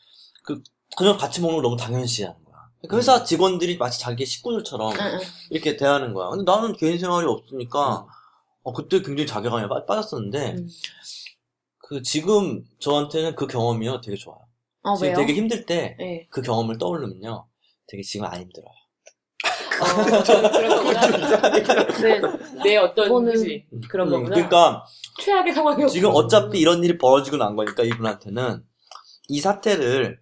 그, 그냥 같이 먹는 걸 너무 당연시 하는 거야. 그 회사 직원들이 마치 자기 식구들처럼 응, 응. 이렇게 대하는 거야. 근데 나는 개인 생활이 없으니까, 어, 그때 굉장히 자괴감에 빠, 빠졌었는데, 음. 그, 지금 저한테는 그 경험이요 되게 좋아요. 어, 지금 왜요? 되게 힘들 때, 예. 그 경험을 떠올리면요, 되게 지금 안 힘들어요. 어, 저는 그런 거구나. 네. 내 어떤 그거는- 그지 그런 음, 거구나. 그러니까, 최악의 상황이었고. 지금 어차피 이런 일이 벌어지고 난 거니까, 이분한테는, 이 사태를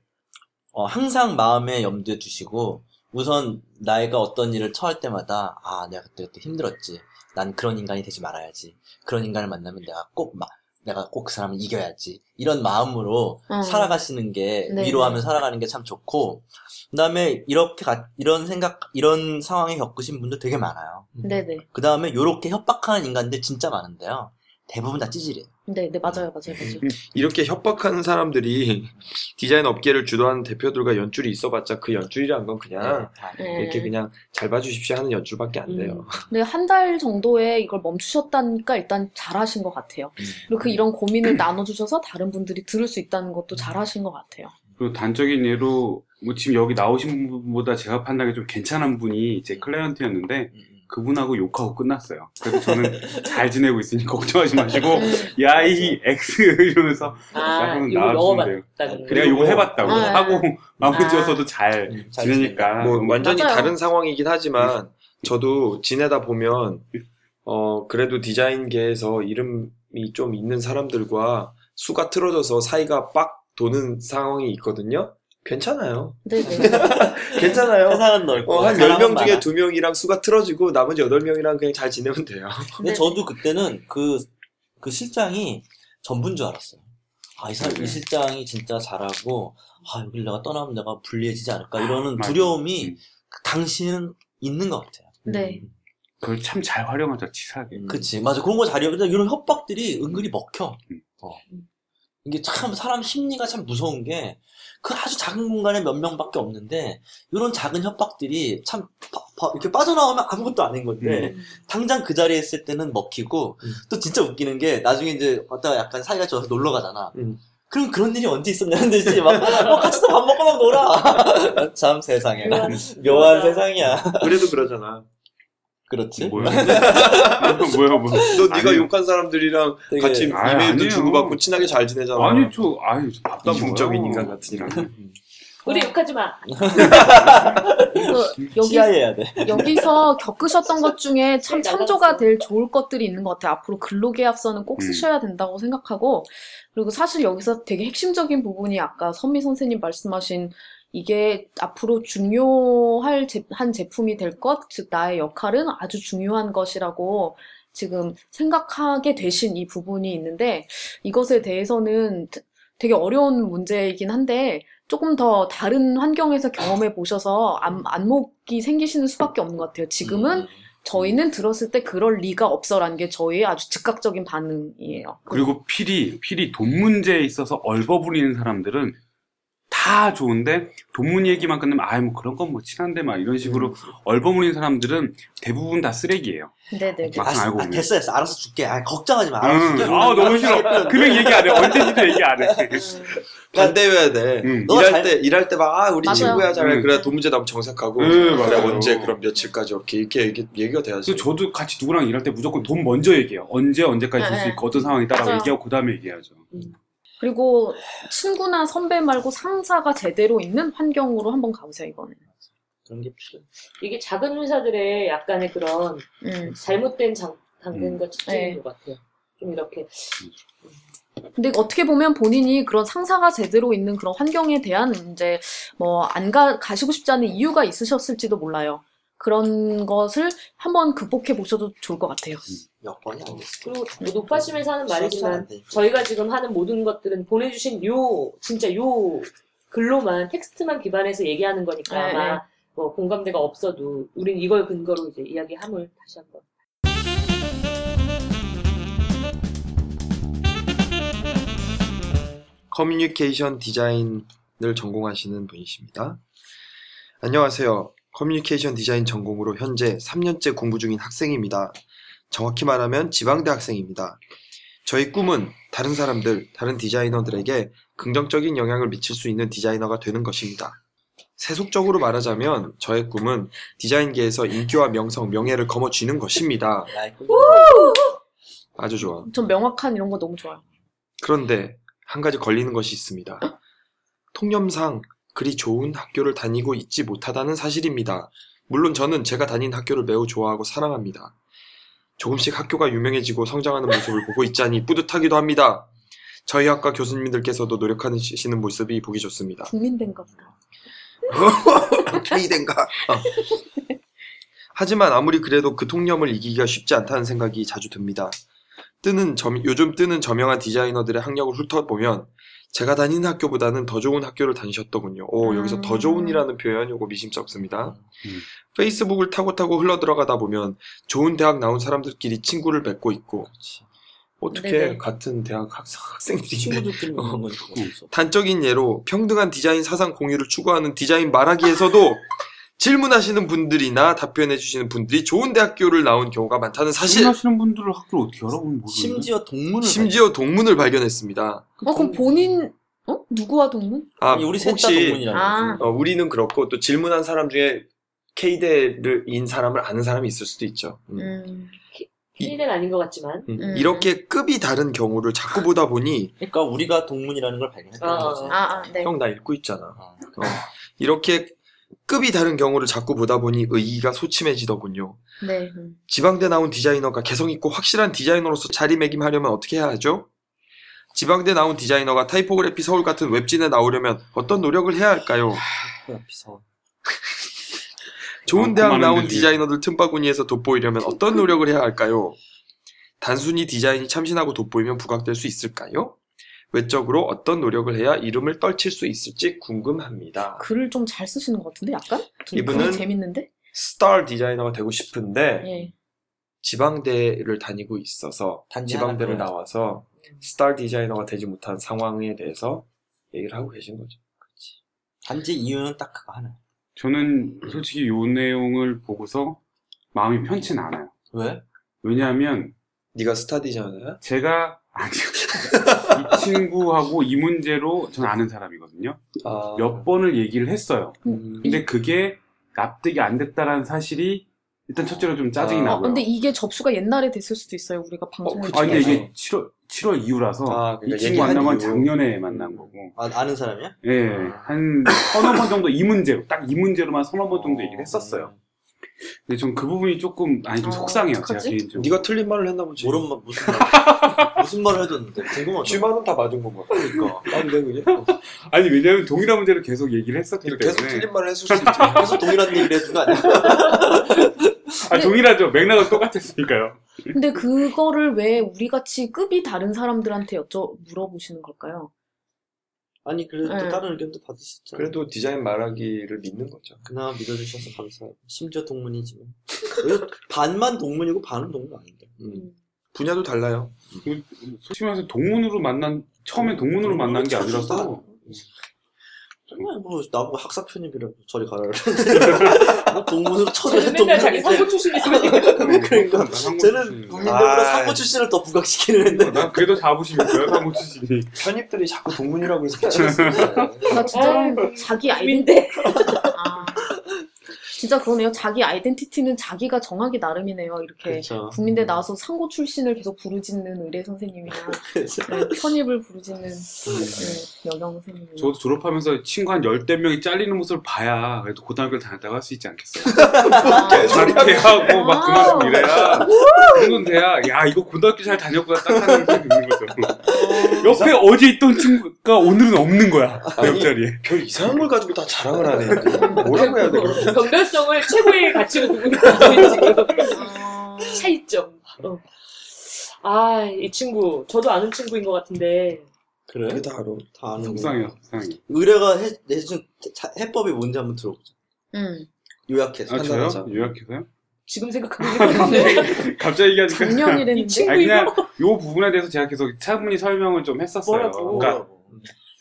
어, 항상 마음에 염두에 두시고 우선 나이가 어떤 일을 처할 때마다 아 내가 그때 그때 힘들었지 난 그런 인간이 되지 말아야지 그런 인간을 만나면 내가 꼭 막 내가 꼭 그 사람을 이겨야지 이런 마음으로 어. 살아가시는 게 네, 위로하며 네. 살아가는 게 참 좋고 그다음에 이렇게 가- 이런 생각 이런 상황에 겪으신 분들 되게 많아요 네네. 그다음에 이렇게 협박하는 인간들 진짜 많은데요 대부분 다 찌질이에요 네 네, 맞아요, 맞아요, 맞아요. 이렇게 협박하는 사람들이 디자인 업계를 주도하는 대표들과 연줄이 있어봤자 그 연줄이란 건 그냥 다. 네. 이렇게 그냥 잘 봐주십시오 하는 연줄밖에 안 돼요. 근데 한달 정도에 이걸 멈추셨다니까 일단 잘하신 것 같아요. 음. 그리고 그 이런 고민을 나눠주셔서 다른 분들이 들을 수 있다는 것도 잘하신 것 같아요. 그리고 단적인 예로 뭐 지금 여기 나오신 분보다 제가 판단하기 좀 괜찮은 분이 제 클라이언트였는데 음, 음. 그분하고 욕하고 끝났어요. 그래서 저는 잘 지내고 있으니 걱정하지 마시고 음. 야이 X 이러면서 아, 이거 거. 그래야 욕을 해봤다고 아, 하고 마무리 아. 지어서도 잘 음, 잘 지내니까 뭐 완전히 맞아요. 다른 상황이긴 하지만 저도 지내다 보면 어 그래도 디자인계에서 이름이 좀 있는 사람들과 수가 틀어져서 사이가 빡 도는 상황이 있거든요. 괜찮아요. 네네. 괜찮아요. 세상은 넓고 어, 한 사람은 10명 중에 많아. 2명이랑 수가 틀어지고 나머지 8명이랑 그냥 잘 지내면 돼요. 근데 네. 저도 그때는 그, 그 실장이 전부인 줄 알았어요. 아, 이, 사, 네. 이 실장이 진짜 잘하고, 아, 여기를 내가 떠나면 내가 불리해지지 않을까, 이러는 맞아. 두려움이 음. 그 당시는 있는 것 같아요. 네. 그걸 참 잘 활용하죠 치사하게. 음. 그치. 맞아. 그런 거 잘해요. 근데 이런 협박들이 은근히 먹혀. 음. 어. 이게 참, 사람 심리가 참 무서운 게, 그 아주 작은 공간에 몇 명밖에 없는데, 이런 작은 협박들이 참, 이렇게 빠져나오면 아무것도 아닌 건데, 당장 그 자리에 있을 때는 먹히고, 음. 또 진짜 웃기는 게, 나중에 이제, 어디가 약간 사이가 좋아서 놀러 가잖아. 음. 그럼 그런 일이 언제 있었냐는 듯이, 막, 어, 같이 또밥 먹고 막 놀아. 참 세상에. 묘한 세상이야. 그래도 그러잖아. 그렇지? 뭐야? 뭐야 뭐야? 너 네가 아니요. 욕한 사람들이랑 되게- 같이 아니, 이메일도 아니에요. 주고받고 친하게 잘 지내잖아. 아니 저 아니 저 문적인 마요. 인간 같으니까. 우리 욕하지 마. 그 여기, 피해야 돼. 여기서 겪으셨던 것 중에 참 네, 참조가 나갔어. 될 좋을 것들이 있는 것 같아요. 앞으로 근로계약서는 꼭 음. 쓰셔야 된다고 생각하고, 그리고 사실 여기서 되게 핵심적인 부분이 아까 선미 선생님 말씀하신 이게 앞으로 중요할 제- 한 제품이 될 것, 즉 나의 역할은 아주 중요한 것이라고 지금 생각하게 되신 이 부분이 있는데 이것에 대해서는 되게 어려운 문제이긴 한데 조금 더 다른 환경에서 경험해 보셔서 안, 안목이 생기시는 수밖에 없는 것 같아요. 지금은 음. 저희는 들었을 때 그럴 리가 없어라는 게 저희의 아주 즉각적인 반응이에요. 그리고 필히 필히 돈 문제에 있어서 얼버무리는 사람들은 다 좋은데 돈 문제 얘기만 끝나면 아이 뭐 그런 건 뭐 친한데 막 이런 식으로 얼버무리는 사람들은 대부분 다 쓰레기예요. 네네. 막상 아, 알고 아, 보면. 됐어, 됐어. 알아서 줄게. 아, 걱정하지 마. 알아서 응. 줄게. 아 너무 싫어. 금액 얘기 안 해. 언제지도 얘기 안 해. 반대여야 돼. 응. 너가 일할 잘- 때 일할 때 막 아 우리 맞아요. 친구야 잘해. 응. 그래 돈 문제 나면 정색하고. 응, 그래 맞아요. 언제 그럼 며칠까지 이렇게 이렇게 얘기, 얘기가 돼야지. 그래서 저도 같이 누구랑 일할 때 무조건 돈 먼저 얘기해요. 언제 언제까지 줄수 네. 있고 어떤 상황이다라고 맞아요. 얘기하고 그 다음에 얘기하죠. 그리고 친구나 선배 말고 상사가 제대로 있는 환경으로 한번 가보세요 이번에. 그런 게 필요해. 이게 작은 회사들의 약간의 그런 음. 잘못된 장, 당근과 네. 직진인 것 같아요. 좀 이렇게 근데 어떻게 보면 본인이 그런 상사가 제대로 있는 그런 환경에 대한 이제 뭐 안 가, 가시고 싶지 않은 이유가 있으셨을지도 몰라요. 그런 것을 한번 극복해 보셔도 좋을 것 같아요. 여건이 안 됐어. 그리고 뭐 높아심에서 하는 안 말이지만 돼. 저희가 지금 하는 모든 것들은 보내주신 요 진짜 요 글로만 텍스트만 기반해서 얘기하는 거니까 네, 아마 네. 뭐 공감대가 없어도 우린 이걸 근거로 이제 이야기함을 다시 한번 커뮤니케이션 디자인을 전공하시는 분이십니다. 안녕하세요. 커뮤니케이션 디자인 전공으로 현재 3년째 공부 중인 학생입니다. 정확히 말하면 지방대 학생입니다. 저희 꿈은 다른 사람들, 다른 디자이너들에게 긍정적인 영향을 미칠 수 있는 디자이너가 되는 것입니다. 세속적으로 말하자면 저의 꿈은 디자인계에서 인기와 명성, 명예를 거머쥐는 것입니다. 아주 좋아. 전 명확한 이런 거 너무 좋아요. 그런데 한 가지 걸리는 것이 있습니다. 통념상 그리 좋은 학교를 다니고 있지 못하다는 사실입니다. 물론 저는 제가 다닌 학교를 매우 좋아하고 사랑합니다. 조금씩 학교가 유명해지고 성장하는 모습을 보고 있자니 뿌듯하기도 합니다. 저희 학과 교수님들께서도 노력하시는 모습이 보기 좋습니다. 국민된가 보다. K된가? 어. 하지만 아무리 그래도 그 통념을 이기기가 쉽지 않다는 생각이 자주 듭니다. 뜨는 점- 요즘 뜨는 저명한 디자이너들의 학력을 훑어보면 제가 다니는 학교보다는 더 좋은 학교를 다니셨더군요. 오, 음. 여기서 더 좋은이라는 표현 요거 미심쩍습니다. 음. 페이스북을 타고 타고 흘러 들어가다 보면 좋은 대학 나온 사람들끼리 친구를 맺고 있고 어떻게 네네. 같은 대학 학생, 학생들이 친구들끼리 어. 단적인 예로 평등한 디자인 사상 공유를 추구하는 디자인 말하기에서도 질문하시는 분들이나 답변해 주시는 분들이 좋은 대학교를 나온 경우가 많다는 사실 질문하시는 분들을 학교를 어떻게 모르겠네. 심지어 동문을 심지어 동문을 발견했습니다. 어, 그럼 본인, 어? 누구와 동문? 아, 아니, 우리 셋 다 혹시 동문이라는 아. 거지. 어, 우리는 그렇고 또 질문한 사람 중에 K대를 인 사람을 아는 사람이 있을 수도 있죠. 음. 음. K는 아닌 것 같지만. 음. 음. 이렇게 급이 다른 경우를 자꾸 보다 보니 그러니까 우리가 동문이라는 걸 발견했다는 아. 거지. 아, 아, 네. 형 나 읽고 있잖아. 어. 어. 이렇게 급이 다른 경우를 자꾸 보다 보니 의의가 소침해지더군요. 네. 음. 지방대 나온 디자이너가 개성 있고 확실한 디자이너로서 자리매김하려면 어떻게 해야 하죠? 지방대 나온 디자이너가 타이포그래피 서울 같은 웹진에 나오려면 어떤 노력을 해야 할까요? 비서. 좋은 어, 대학 나온. 디자이너들 틈바구니에서 돋보이려면 어떤 노력을 해야 할까요? 단순히 디자인이 참신하고 돋보이면 부각될 수 있을까요? 외적으로 어떤 노력을 해야 이름을 떨칠 수 있을지 궁금합니다. 글을 좀 잘 쓰시는 것 같은데, 약간? 좀 이분은- 재밌는데? 스타 디자이너가 되고 싶은데 예. 지방대를 다니고 있어서 단지 지방대를 나와서 스타 디자이너가 되지 못한 상황에 대해서 얘기를 하고 계신 거죠. 단지 이유는 딱 그거 하나. 저는 솔직히 요 내용을 보고서 마음이 편치는 않아요. 왜? 왜냐하면 네가 스타 디자이너야? 제가 아니요. 이 친구하고 이 문제로 전 아는 사람이거든요. 아, 몇 번을 얘기를 했어요. 음, 근데 그게 납득이 안 됐다라는 사실이 일단 첫째로 좀 짜증이 아, 어, 나고요. 근데 이게 접수가 옛날에 됐을 수도 있어요. 우리가 방송을 그치. 아, 근데. 이게 7월, 7월 이후라서 아, 이 그러니까 친구 얘기한 만난 건. 작년에 만난 거고. 아, 아는 사람이야? 예, 한 서너 번 정도 이 문제로, 딱 이 문제로만 서너 번 정도 얘기를 했었어요. 근데 전 그 부분이 조금, 아니, 좀 어, 속상해요, 제가? 개인적으로. 네가 틀린 말을 했나 보지. 모른 말 무슨 말 무슨 말을 해줬는데 궁금하다. 쥐만은 다 맞은 거고. 그러니까 안돼 그게. 아니, 왜냐면 동일한 문제를 계속 얘기를 했었기 때문에. 계속 틀린 말을 했을 수 있지. 계속 동일한 얘기를 해준 거 아니야? 아, 동일하죠. 맥락은 똑같았으니까요. 근데 그거를 왜 우리 같이 급이 다른 사람들한테 여쭤 물어보시는 걸까요? 아니 그래도 네. 다른 의견도 받으셨잖아. 그래도 디자인 말하기를 믿는 거죠. 그나마 믿어주셔서 감사해요. 심지어 동문이지만 왜 반만 동문이고 반은 동문 아닌데. 음. 분야도 달라요. 솔직히 말해서 동문으로 만난, 처음엔 동문으로 만난 게 아니라서. 정말 뭐 나보고 학사 편입이라고 저리 가라 뭐 동문으로 쟤는 맨날 자기 상고 출신이니까. 그러니까 쟤는 국민대보다 아. 상고 출신을 더 부각시키는 애인데 난 그래도 자부심 있어요, 사무 출신이. 편입들이 자꾸 동문이라고 해서 미치겠어요. 나 진짜 아이고, 자기 아이덴 민대. 아, 진짜 그러네요. 자기 아이덴티티는 자기가 정하기 나름이네요. 이렇게 그렇죠. 국민대 나와서 상고 출신을 계속 부르짖는 의례 선생님이나 네, 편입을 부르짖는 네, 여경 선생님. 저도 졸업하면서 친구 한 열댓 명이 잘리는 모습을 봐야 그래도 고등학교를 다녔다고 할 수 있지 않겠어요? 아, 자퇴하고 막 그만두고 이래야 그 정도는 돼야 야 이거 고등학교 잘 다녔구나 딱 하는 게 있는 거죠. 옆에 어제 있던 친구가 오늘은 없는 거야 그 아니, 옆자리에. 별 이상한 걸 가지고 다 자랑을 하네. 뭐라고 해야 돼? 변별성을 최고의 가치로 두고 있는 지금 아, 차이점. 어. 아, 이 친구 저도 아는 친구인 것 같은데 그래? 그게 다 알아. 다 아는 거. 속상해요 속상해. 의뢰가 해, 해준 자- 해법이 뭔지 한번 들어보자. 음, 요약해서. 아 저요? 요약해서요? 지금 생각하면 이게 갑자기 얘기하니까 작년이랬는데. 이 친구 아니 그냥 요 부분에 대해서 제가 계속 차분히 설명을 좀 했었어요. 뭐라고? 그러니까,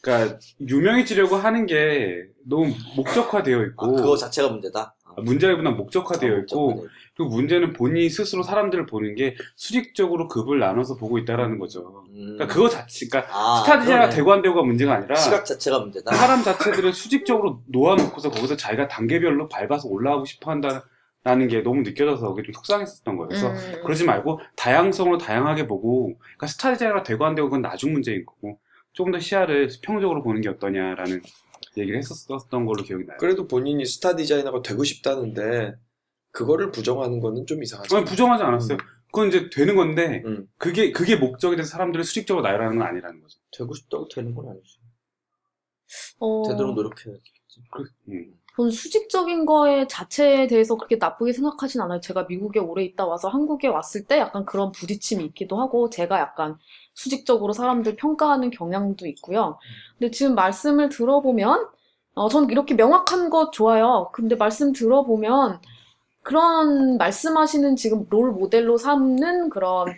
그러니까 유명해지려고 하는 게 너무 목적화되어 아, 있고 그거 자체가 문제다. 아, 문제보다 목적화되어 아, 있고 복잡하네. 그 문제는 본인이 스스로 사람들을 보는 게 수직적으로 급을 나눠서 보고 있다라는 거죠. 음. 그러니까 그거 자체, 그러니까 아, 스타 디자이너가. 되고 안 되고가 문제가 아니라 시각 자체가 문제다. 사람 자체들을 수직적으로 놓아놓고서 거기서 자기가 단계별로 밟아서 올라가고 싶어 한다는 게 너무 느껴져서 그게 좀 속상했었던 거예요. 그래서 음, 그러지 말고 다양성으로 다양하게 보고 그러니까 스타 디자이너가 되고 안 되고 그건 나중 문제인 거고 조금 더 시야를 수평적으로 보는 게 어떠냐라는 얘기를 했었던 걸로 기억이 나요. 그래도 본인이 스타 디자이너가 되고 싶다는데 그거를 부정하는 거는 좀 이상하죠. 아니, 부정하지 않았어요. 그건 이제 되는 건데 음. 그게 그게 목적이 돼서 사람들을 수직적으로 나열하는 건 아니라는 거죠. 되고 싶다고 되는 건 아니지. 어, 제대로 노력해야지. 그, 음. 저는 수직적인 거에 자체에 대해서 그렇게 나쁘게 생각하진 않아요. 제가 미국에 오래 있다 와서 한국에 왔을 때 약간 그런 부딪힘이 있기도 하고, 제가 약간 수직적으로 사람들 평가하는 경향도 있고요. 근데 지금 말씀을 들어보면, 어, 전 이렇게 명확한 거 좋아요. 근데 말씀 들어보면, 그런 말씀하시는 지금 롤 모델로 삼는 그런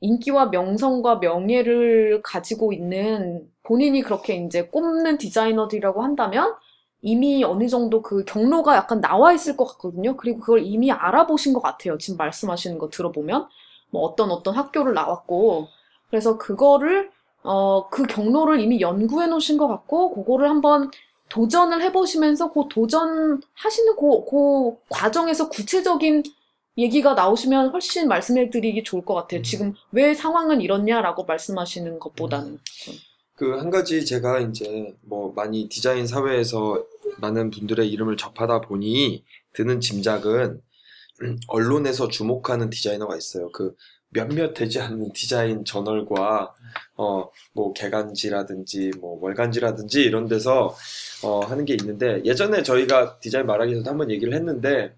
인기와 명성과 명예를 가지고 있는 본인이 그렇게 이제 꼽는 디자이너들이라고 한다면, 이미 어느 정도 그 경로가 약간 나와 있을 것 같거든요. 그리고 그걸 이미 알아보신 것 같아요. 지금 말씀하시는 거 들어보면. 뭐 어떤 어떤 학교를 나왔고. 그래서 그거를, 어, 그 경로를 이미 연구해 놓으신 것 같고, 그거를 한번 도전을 해보시면서 그 도전하시는 그, 그 과정에서 구체적인 얘기가 나오시면 훨씬 말씀해 드리기 좋을 것 같아요. 지금 왜 상황은 이렇냐라고 말씀하시는 것보다는. 그 한 가지 제가 이제 뭐 많이 디자인 사회에서 많은 분들의 이름을 접하다 보니 드는 짐작은 음, 언론에서 주목하는 디자이너가 있어요. 그 몇몇 되지 않는 디자인 저널과 어 뭐 개간지라든지 뭐 월간지라든지 이런 데서 어 하는 게 있는데 예전에 저희가 디자인 말하기에서도 한번 얘기를 했는데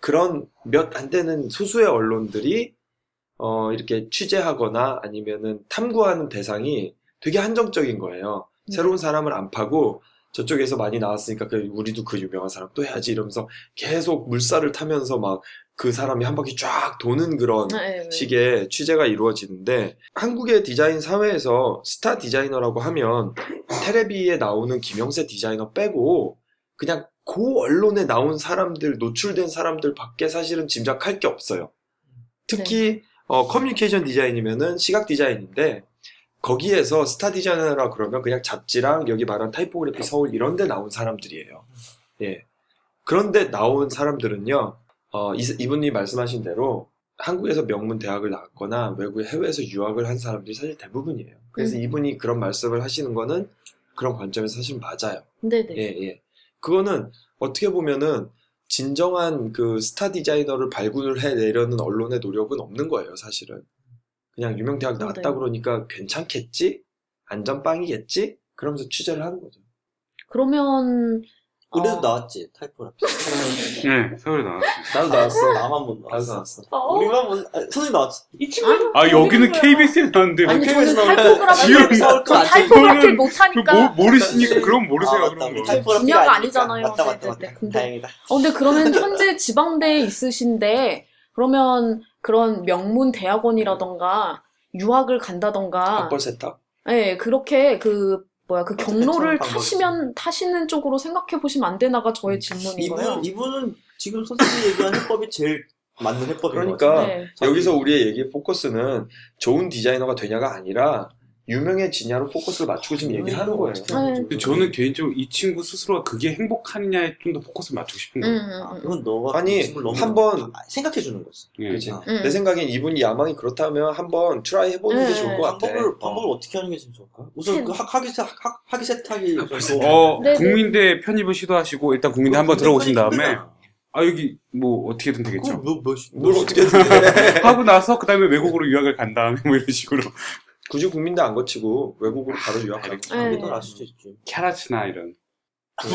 그런 몇 안 되는 소수의 언론들이 어 이렇게 취재하거나 아니면은 탐구하는 대상이 되게 한정적인 거예요. 네. 새로운 사람을 안 파고 저쪽에서 많이 나왔으니까 그 우리도 그 유명한 사람 또 해야지 이러면서 계속 물살을 타면서 막 그 사람이 한 바퀴 쫙 도는 그런 네, 네. 식의 취재가 이루어지는데 한국의 디자인 사회에서 스타 디자이너라고 하면 테레비에 나오는 김영세 디자이너 빼고 그냥 고 언론에 나온 사람들 노출된 사람들 밖에 사실은 짐작할 게 없어요. 특히 어, 커뮤니케이션 디자인이면은 시각 디자인인데 거기에서 스타 디자이너라 그러면 그냥 잡지랑 여기 말한 타이포그래피 서울 이런 데 나온 사람들이에요. 예. 그런데 나온 사람들은요, 어, 이, 이분이 말씀하신 대로 한국에서 명문 대학을 나왔거나 외국에 해외에서 유학을 한 사람들이 사실 대부분이에요. 그래서 음. 이분이 그런 말씀을 하시는 거는 그런 관점에서 사실 맞아요. 네네. 예, 예. 그거는 어떻게 보면은 진정한 그 스타 디자이너를 발굴을 해내려는 언론의 노력은 없는 거예요, 사실은. 그냥 유명 대학 나왔다 네. 그러니까 괜찮겠지? 안전빵이겠지? 그러면서 취재를 하는 거죠. 그러면 우리도 어, 나왔지 타이포그라피. 네, 서울에 나왔어요. 나도 나왔어. 나만 못 나도 나왔어. 나왔어. 어? 우리만 못. 아, 선생님 나왔지. 이 친구는 아 여기는 어디 KBS에 나왔는데 아니 저는 KBS 타이포그라피 지금 서울 저안 타이포그라피 그거는 못하니까 그 모, 모르시니까 그럼 모르세요 아, 맞다. 그런 우리 거. 타이포그라피가 분야가 아니니까. 아니잖아요. 맞다 맞다. 맞다. 근데- 다행이다. 어, 근데 그러면 현재 지방대에 있으신데 그러면 그런 명문 대학원이라던가 유학을 간다던가 학벌 세탁. 예, 그렇게 그 뭐야 그 경로를. 타시면 타시는 쪽으로 생각해 보시면 안 되나가 저의 질문이고요. 이분 이분은 지금 선생님이 얘기한 해법이 제일 맞는 해법인 것 그러니까 같아요. 네. 여기서 우리의 얘기 포커스는 좋은 디자이너가 되냐가 아니라 유명해지냐로 포커스를 맞추고 지금 얘기를 하는 거예요. 네. 근데 저는 개인적으로 이 친구 스스로가 그게 행복하냐에 좀 더 포커스를 맞추고 싶은 음, 거예요. 음, 아, 음. 그건 너가 아니, 그 너무 한번- 생각해 주는 거지. 예. 그치? 아, 음. 내 생각엔 이분이 야망이 그렇다면 한번 try 해보는 게 네. 좋을 것 같아. 방법을 방법을 어 떻게 하는 게 제일 좋을까? 우선 네. 그 학, 학위 세- 학, 학위 세탁이 어, 네, 네. 국민대 편입을 시도하시고 일단 국민대 한번 들어오신 다음에 아 여기 뭐 어떻게든 되겠죠. 뭐, 뭐, 뭘 뭐, 어떻게 해? 하고 나서 그 다음에 외국으로 유학을 간 다음에 뭐 이런 식으로 굳이 국민대 안 거치고 외국으로 바로 유학하는 거. 네. 더 나을 수도 있지. CalArts나 이런.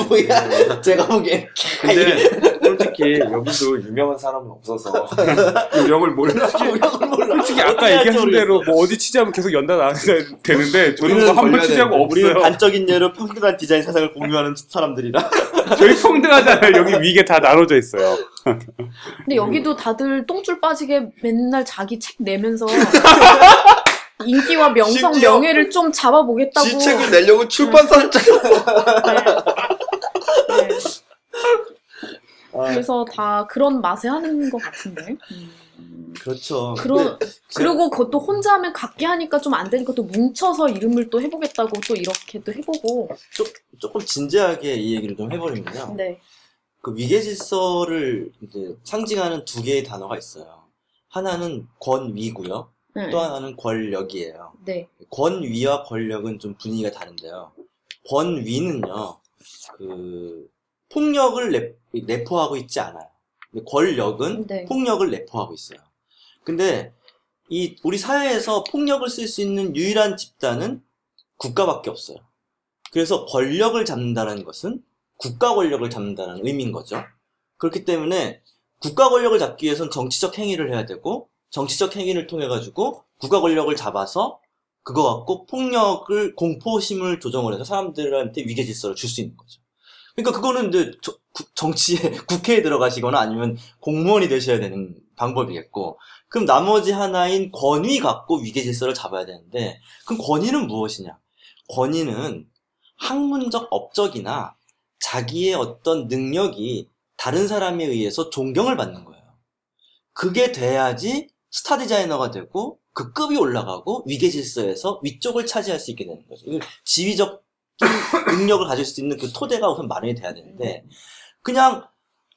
뭐야? 제가 보기엔 근데 솔직히 여기도 유명한 사람은 없어서 유명을 몰라. 솔직히 아까 얘기하신 대로. 뭐 어디 취재하면 계속 연다 나와야 되는데 저는 뭐 한번 걸려야 취재하고. 우리는 없어요. 단적인 예로 평등한 디자인 사상을 공유하는 사람들이라. 저희 평등하잖아요. 여기 위에 다 나눠져 있어요. 근데 여기도 다들 똥줄 빠지게 맨날 자기 책 내면서 인기와 명성 심지어 명예를 좀 잡아보겠다고. 지 책을 내려고 출판사를 짜. 네. 네. 아, 그래서 다 그런 맛에 하는 것 같은데. 음. 그렇죠. 그런 근데 그리고 그것도 혼자 하면 각기 하니까 좀 안 되니까 또 뭉쳐서 이름을 또 해보겠다고 또 이렇게 또 해보고. 조, 조금 진지하게 이 얘기를 좀 해버리면요. 네. 그 위계질서를 이제 상징하는 두 개의 단어가 있어요. 하나는 권위고요. 네. 또 하나는 권력이에요. 네. 권위와 권력은 좀 분위기가 다른데요. 권위는요, 그, 폭력을 내, 내포하고 있지 않아요. 근데 권력은 네. 폭력을 내포하고 있어요. 근데 이 우리 사회에서 폭력을 쓸 수 있는 유일한 집단은 국가밖에 없어요. 그래서 권력을 잡는다는 것은 국가 권력을 잡는다는 의미인 거죠. 그렇기 때문에 국가 권력을 잡기 위해서는 정치적 행위를 해야 되고 정치적 행위를 통해 가지고 국가 권력을 잡아서 그거 갖고 폭력을 공포심을 조정을 해서 사람들한테 위계 질서를 줄 수 있는 거죠. 그러니까 그거는 이제 정치에 국회에 들어가시거나 아니면 공무원이 되셔야 되는 방법이겠고 그럼 나머지 하나인 권위 갖고 위계 질서를 잡아야 되는데 그럼 권위는 무엇이냐? 권위는 학문적 업적이나 자기의 어떤 능력이 다른 사람에 의해서 존경을 받는 거예요. 그게 돼야지 스타 디자이너가 되고 그 급이 올라가고 위계 질서에서 위쪽을 차지할 수 있게 되는 거죠. 지위적 능력을 가질 수 있는 그 토대가 우선 마련이 돼야 되는데 그냥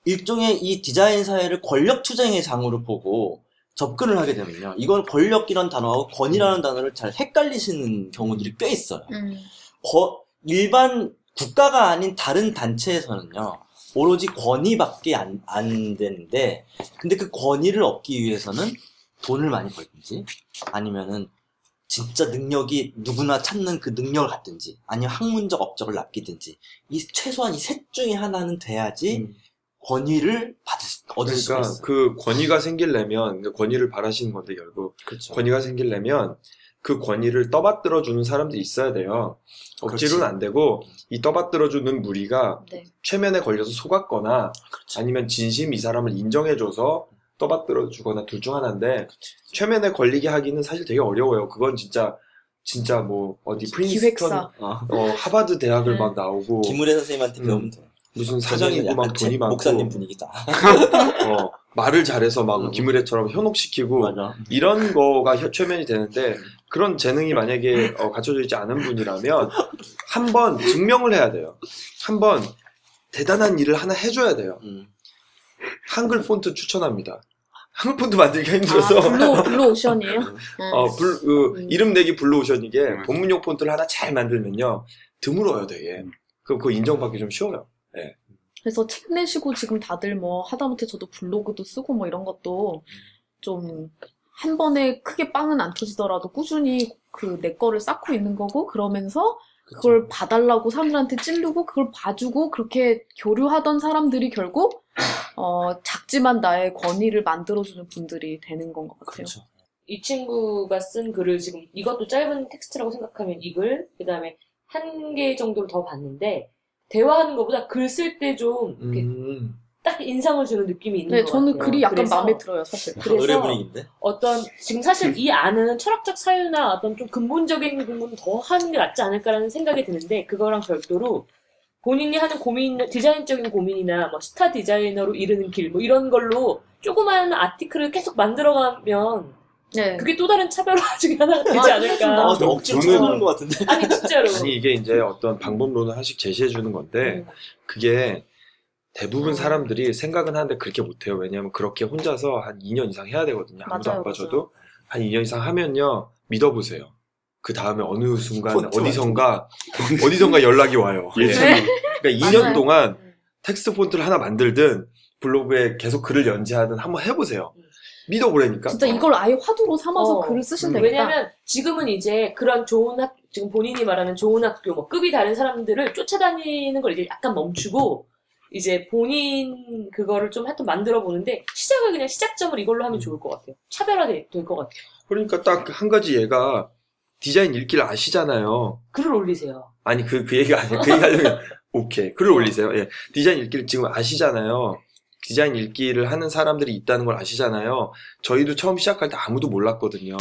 일종의 이 디자인 사회를 권력 투쟁의 장으로 보고 접근을 하게 되면요. 이건 권력이라는 단어하고 권위라는 단어를 잘 헷갈리시는 경우들이 꽤 있어요. 음. 거- 일반 국가가 아닌 다른 단체에서는요, 오로지 권위밖에 안, 안 되는데, 근데 그 권위를 얻기 위해서는 돈을 많이 벌든지, 아니면은 진짜 능력이 누구나 찾는 그 능력을 갖든지, 아니면 학문적 업적을 남기든지, 이 최소한 이 셋 중에 하나는 돼야지 권위를 받을 수, 얻을 수가 그러니까 있어요. 그 권위가 생기려면 그 권위를 바라시는 건데 결국 그렇죠. 권위가 생기려면 그 권위를 떠받들어 주는 사람들이 있어야 돼요. 억지로는 그렇지. 안 되고 이 떠받들어 주는 무리가 네. 최면에 걸려서 속았거나 그렇죠. 아니면 진심 이 사람을 인정해 줘서 떠받들어 주거나 둘 중 하나인데 최면에 걸리게 하기는 사실 되게 어려워요. 그건 진짜 진짜 뭐 어디 프린스턴 기획사. 어. 어, 하버드 대학을 네. 막 나오고 김우래 선생님한테 음. 배우면 돼. 무슨 사장이고 막 돈이 많고 목사님 분위기다. 어, 말을 잘해서 막 음. 김의래처럼 현혹시키고 맞아. 이런 거가 혀- 최면이 되는데 그런 재능이 만약에 어, 갖춰져 있지 않은 분이라면 한 번 증명을 해야 돼요. 한 번 대단한 일을 하나 해줘야 돼요. 음. 한글 폰트 추천합니다. 한글 폰트 만들기가 힘들어서 아, 블루 블루 오션이에요. 음. 어, 불, 그, 음. 이름 내기 블루 오션 이게 음. 본문용 폰트를 하나 잘 만들면요 드물어요 되게. 그 그거 인정받기 좀 쉬워요. 그래서 책 내시고 지금 다들 뭐 하다못해 저도 블로그도 쓰고 뭐 이런 것도 좀 한 번에 크게 빵은 안 터지더라도 꾸준히 그 내 거를 쌓고 있는 거고 그러면서 그걸 봐달라고 사람들한테 찌르고 그걸 봐주고 그렇게 교류하던 사람들이 결국 어 작지만 나의 권위를 만들어주는 분들이 되는 건 것 같아요. 그렇죠. 이 친구가 쓴 글을 지금 이것도 짧은 텍스트라고 생각하면 이 글, 그 다음에 한 개 정도를 더 봤는데, 대화하는 것보다 글 쓸 때좀 음. 딱 인상을 주는 느낌이 있는 네, 것 저는 같아요. 글이 약간 그래서 마음에 들어요, 사실. 그래서 의뢰 분위기인데. 어떤, 지금 사실 이 안은 철학적 사유나 어떤 좀 근본적인 부분 더 하는 게 낫지 않을까라는 생각이 드는데, 그거랑 별도로 본인이 하는 고민, 디자인적인 고민이나 뭐 스타 디자이너로 이르는 길, 뭐 이런 걸로 조그마한 아티클을 계속 만들어가면 네. 그게 또 다른 차별화 중에 하나가 되지 아, 않을까. 아, 근데 억지로 저는- 쳐놓는 것 같은데. 아니, 진짜로. 아니 이게 이제 어떤 방법론을 하나씩 제시해 주는 건데 음. 그게 대부분 음. 사람들이 생각은 하는데 그렇게 못해요. 왜냐하면 그렇게 혼자서 한 2년 이상 해야 되거든요. 아무도 맞아요, 안 봐줘도 한 2년 이상 하면요 믿어보세요. 그 다음에 어느 순간 폰트 어디선가 어디선가 연락이 와요. 예. 네. 그러니까 2년 맞아요. 동안 음. 텍스트 폰트를 하나 만들든 블로그에 계속 글을 연재하든 한번 해보세요. 음. 믿어보라니까. 진짜 이걸 아예 화두로 삼아서 어. 글을 쓰시면 음. 되겠다. 왜냐면 지금은 이제 그런 좋은 학, 지금 본인이 말하는 좋은 학교, 뭐 급이 다른 사람들을 쫓아다니는 걸 이제 약간 멈추고 이제 본인 그거를 좀 하여튼 만들어 보는데 시작을 그냥 시작점을 이걸로 하면 좋을 것 같아요. 차별화될 것 같아요. 그러니까 딱 한 가지 얘가 디자인 읽기를 아시잖아요. 글을 올리세요. 아니 그 그 얘기가 아니에요. 그 얘기 하려면 오케이 글을 올리세요. 예, 디자인 읽기를 지금 아시잖아요. 디자인 읽기를 하는 사람들이 있다는 걸 아시잖아요. 저희도 처음 시작할 때 아무도 몰랐거든요.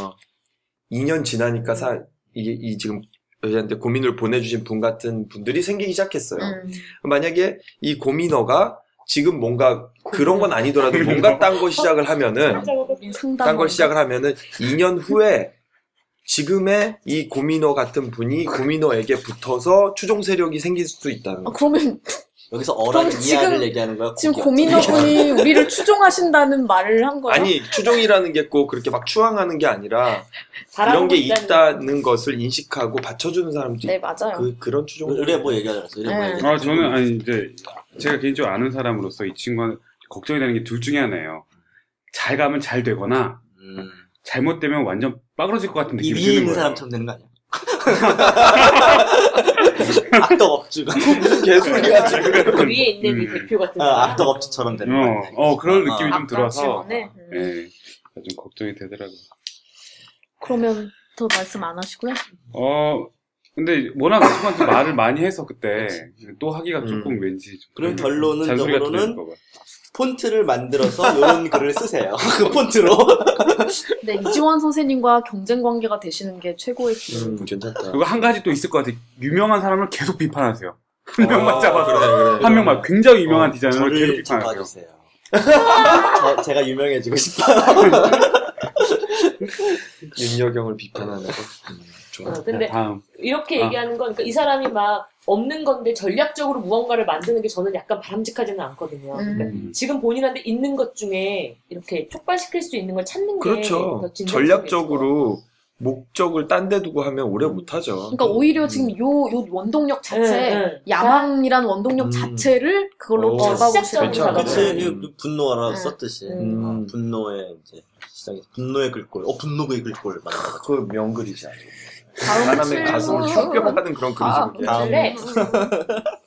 2년 지나니까 사 이게 이 지금 저희한테 고민을 보내주신 분 같은 분들이 생기기 시작했어요. 음. 만약에 이 고민어가 지금 뭔가 그런 건 아니더라도 뭔가 딴 거 시작을 하면은. 딴 걸 시작을 하면은 2년 후에 지금의 이 고민어 같은 분이 고민어에게 붙어서 추종 세력이 생길 수도 있다는 아, 거. 그러면 여기서 어랑 그럼 이하를 지금- 얘기하는 거야. 지금 고기야. 고민어분이 우리를 추종하신다는 말을 한 거예요? 아니 추종이라는 게 꼭 그렇게 막 추앙하는 게 아니라 이런 게 있다는 것을 인식하고 받쳐주는 사람도 네, 맞아요. 그 그런 추종. 의뢰 뭐. 의뢰 뭐 네. 얘기. 아, 저는, 아니, 이제, 제가 개인적으로 아는 사람으로서 이 친구는 걱정이 되는 게 둘 중에 하나예요. 잘 가면 잘 되거나, 음. 잘못되면 완전 빠그러질 것 같은 이 느낌이 위에 드는 있는 거예요. 사람처럼 되는 거 아니야? 악덕 업주가 무슨 개소리야 지금. 그 위에 있는 이 음. 대표 같은 아, 사람. 악덕 업주처럼 되는 거 어? 어, 그런 아, 느낌이 좀 들어서. 음. 예, 좀 걱정이 되더라고요. 그러면 더 말씀 안 하시고요? 어, 근데 워낙 친구한테 말을 많이 해서 그때 또 하기가 조금 음. 왠지 좀 그럼 잔소리가 결론적으로는 들릴까 봐. 폰트를 만들어서 이런 글을 쓰세요. 그 폰트로. 네, 이지원 선생님과 경쟁 관계가 되시는 게 최고의 기회. 음, 괜찮다. 그리고 한 가지 또 있을 것 같아. 유명한 사람을 계속 비판하세요. 한 명만 어, 잡아서. 그래, 그래. 한 명만 굉장히 유명한 어, 디자이너를 계속 비판하세요. 잡아주세요. 저, 제가 유명해지고 싶어요. 윤여경을 비판하는 거. 음, 좋아. 어, 근데 다음. 이렇게 아. 얘기하는 건, 그러니까 이 사람이 막 없는 건데 전략적으로 무언가를 만드는 게 저는 약간 바람직하지는 않거든요. 그러니까 음. 지금 본인한테 있는 것 중에 이렇게 촉발시킬 수 있는 걸 찾는 게 그렇죠. 더 진정성이 전략적으로 목적을 딴 데 두고 하면 오래 못 하죠. 그러니까 오히려 지금 요, 요 원동력 자체, 응, 응. 야망이란 원동력 음. 자체를 그걸로 오. 잡아보시는. 거죠. 그치, 음. 분노하라 음. 썼듯이. 음. 어, 분노의 이제 시작에서 분노의 글꼴, 어 분노의 글꼴 만들어. 그 명글이지 아주. 다음 사람의 가슴을. 휘뼈하는 그런 글이지 아, 그게. 다음.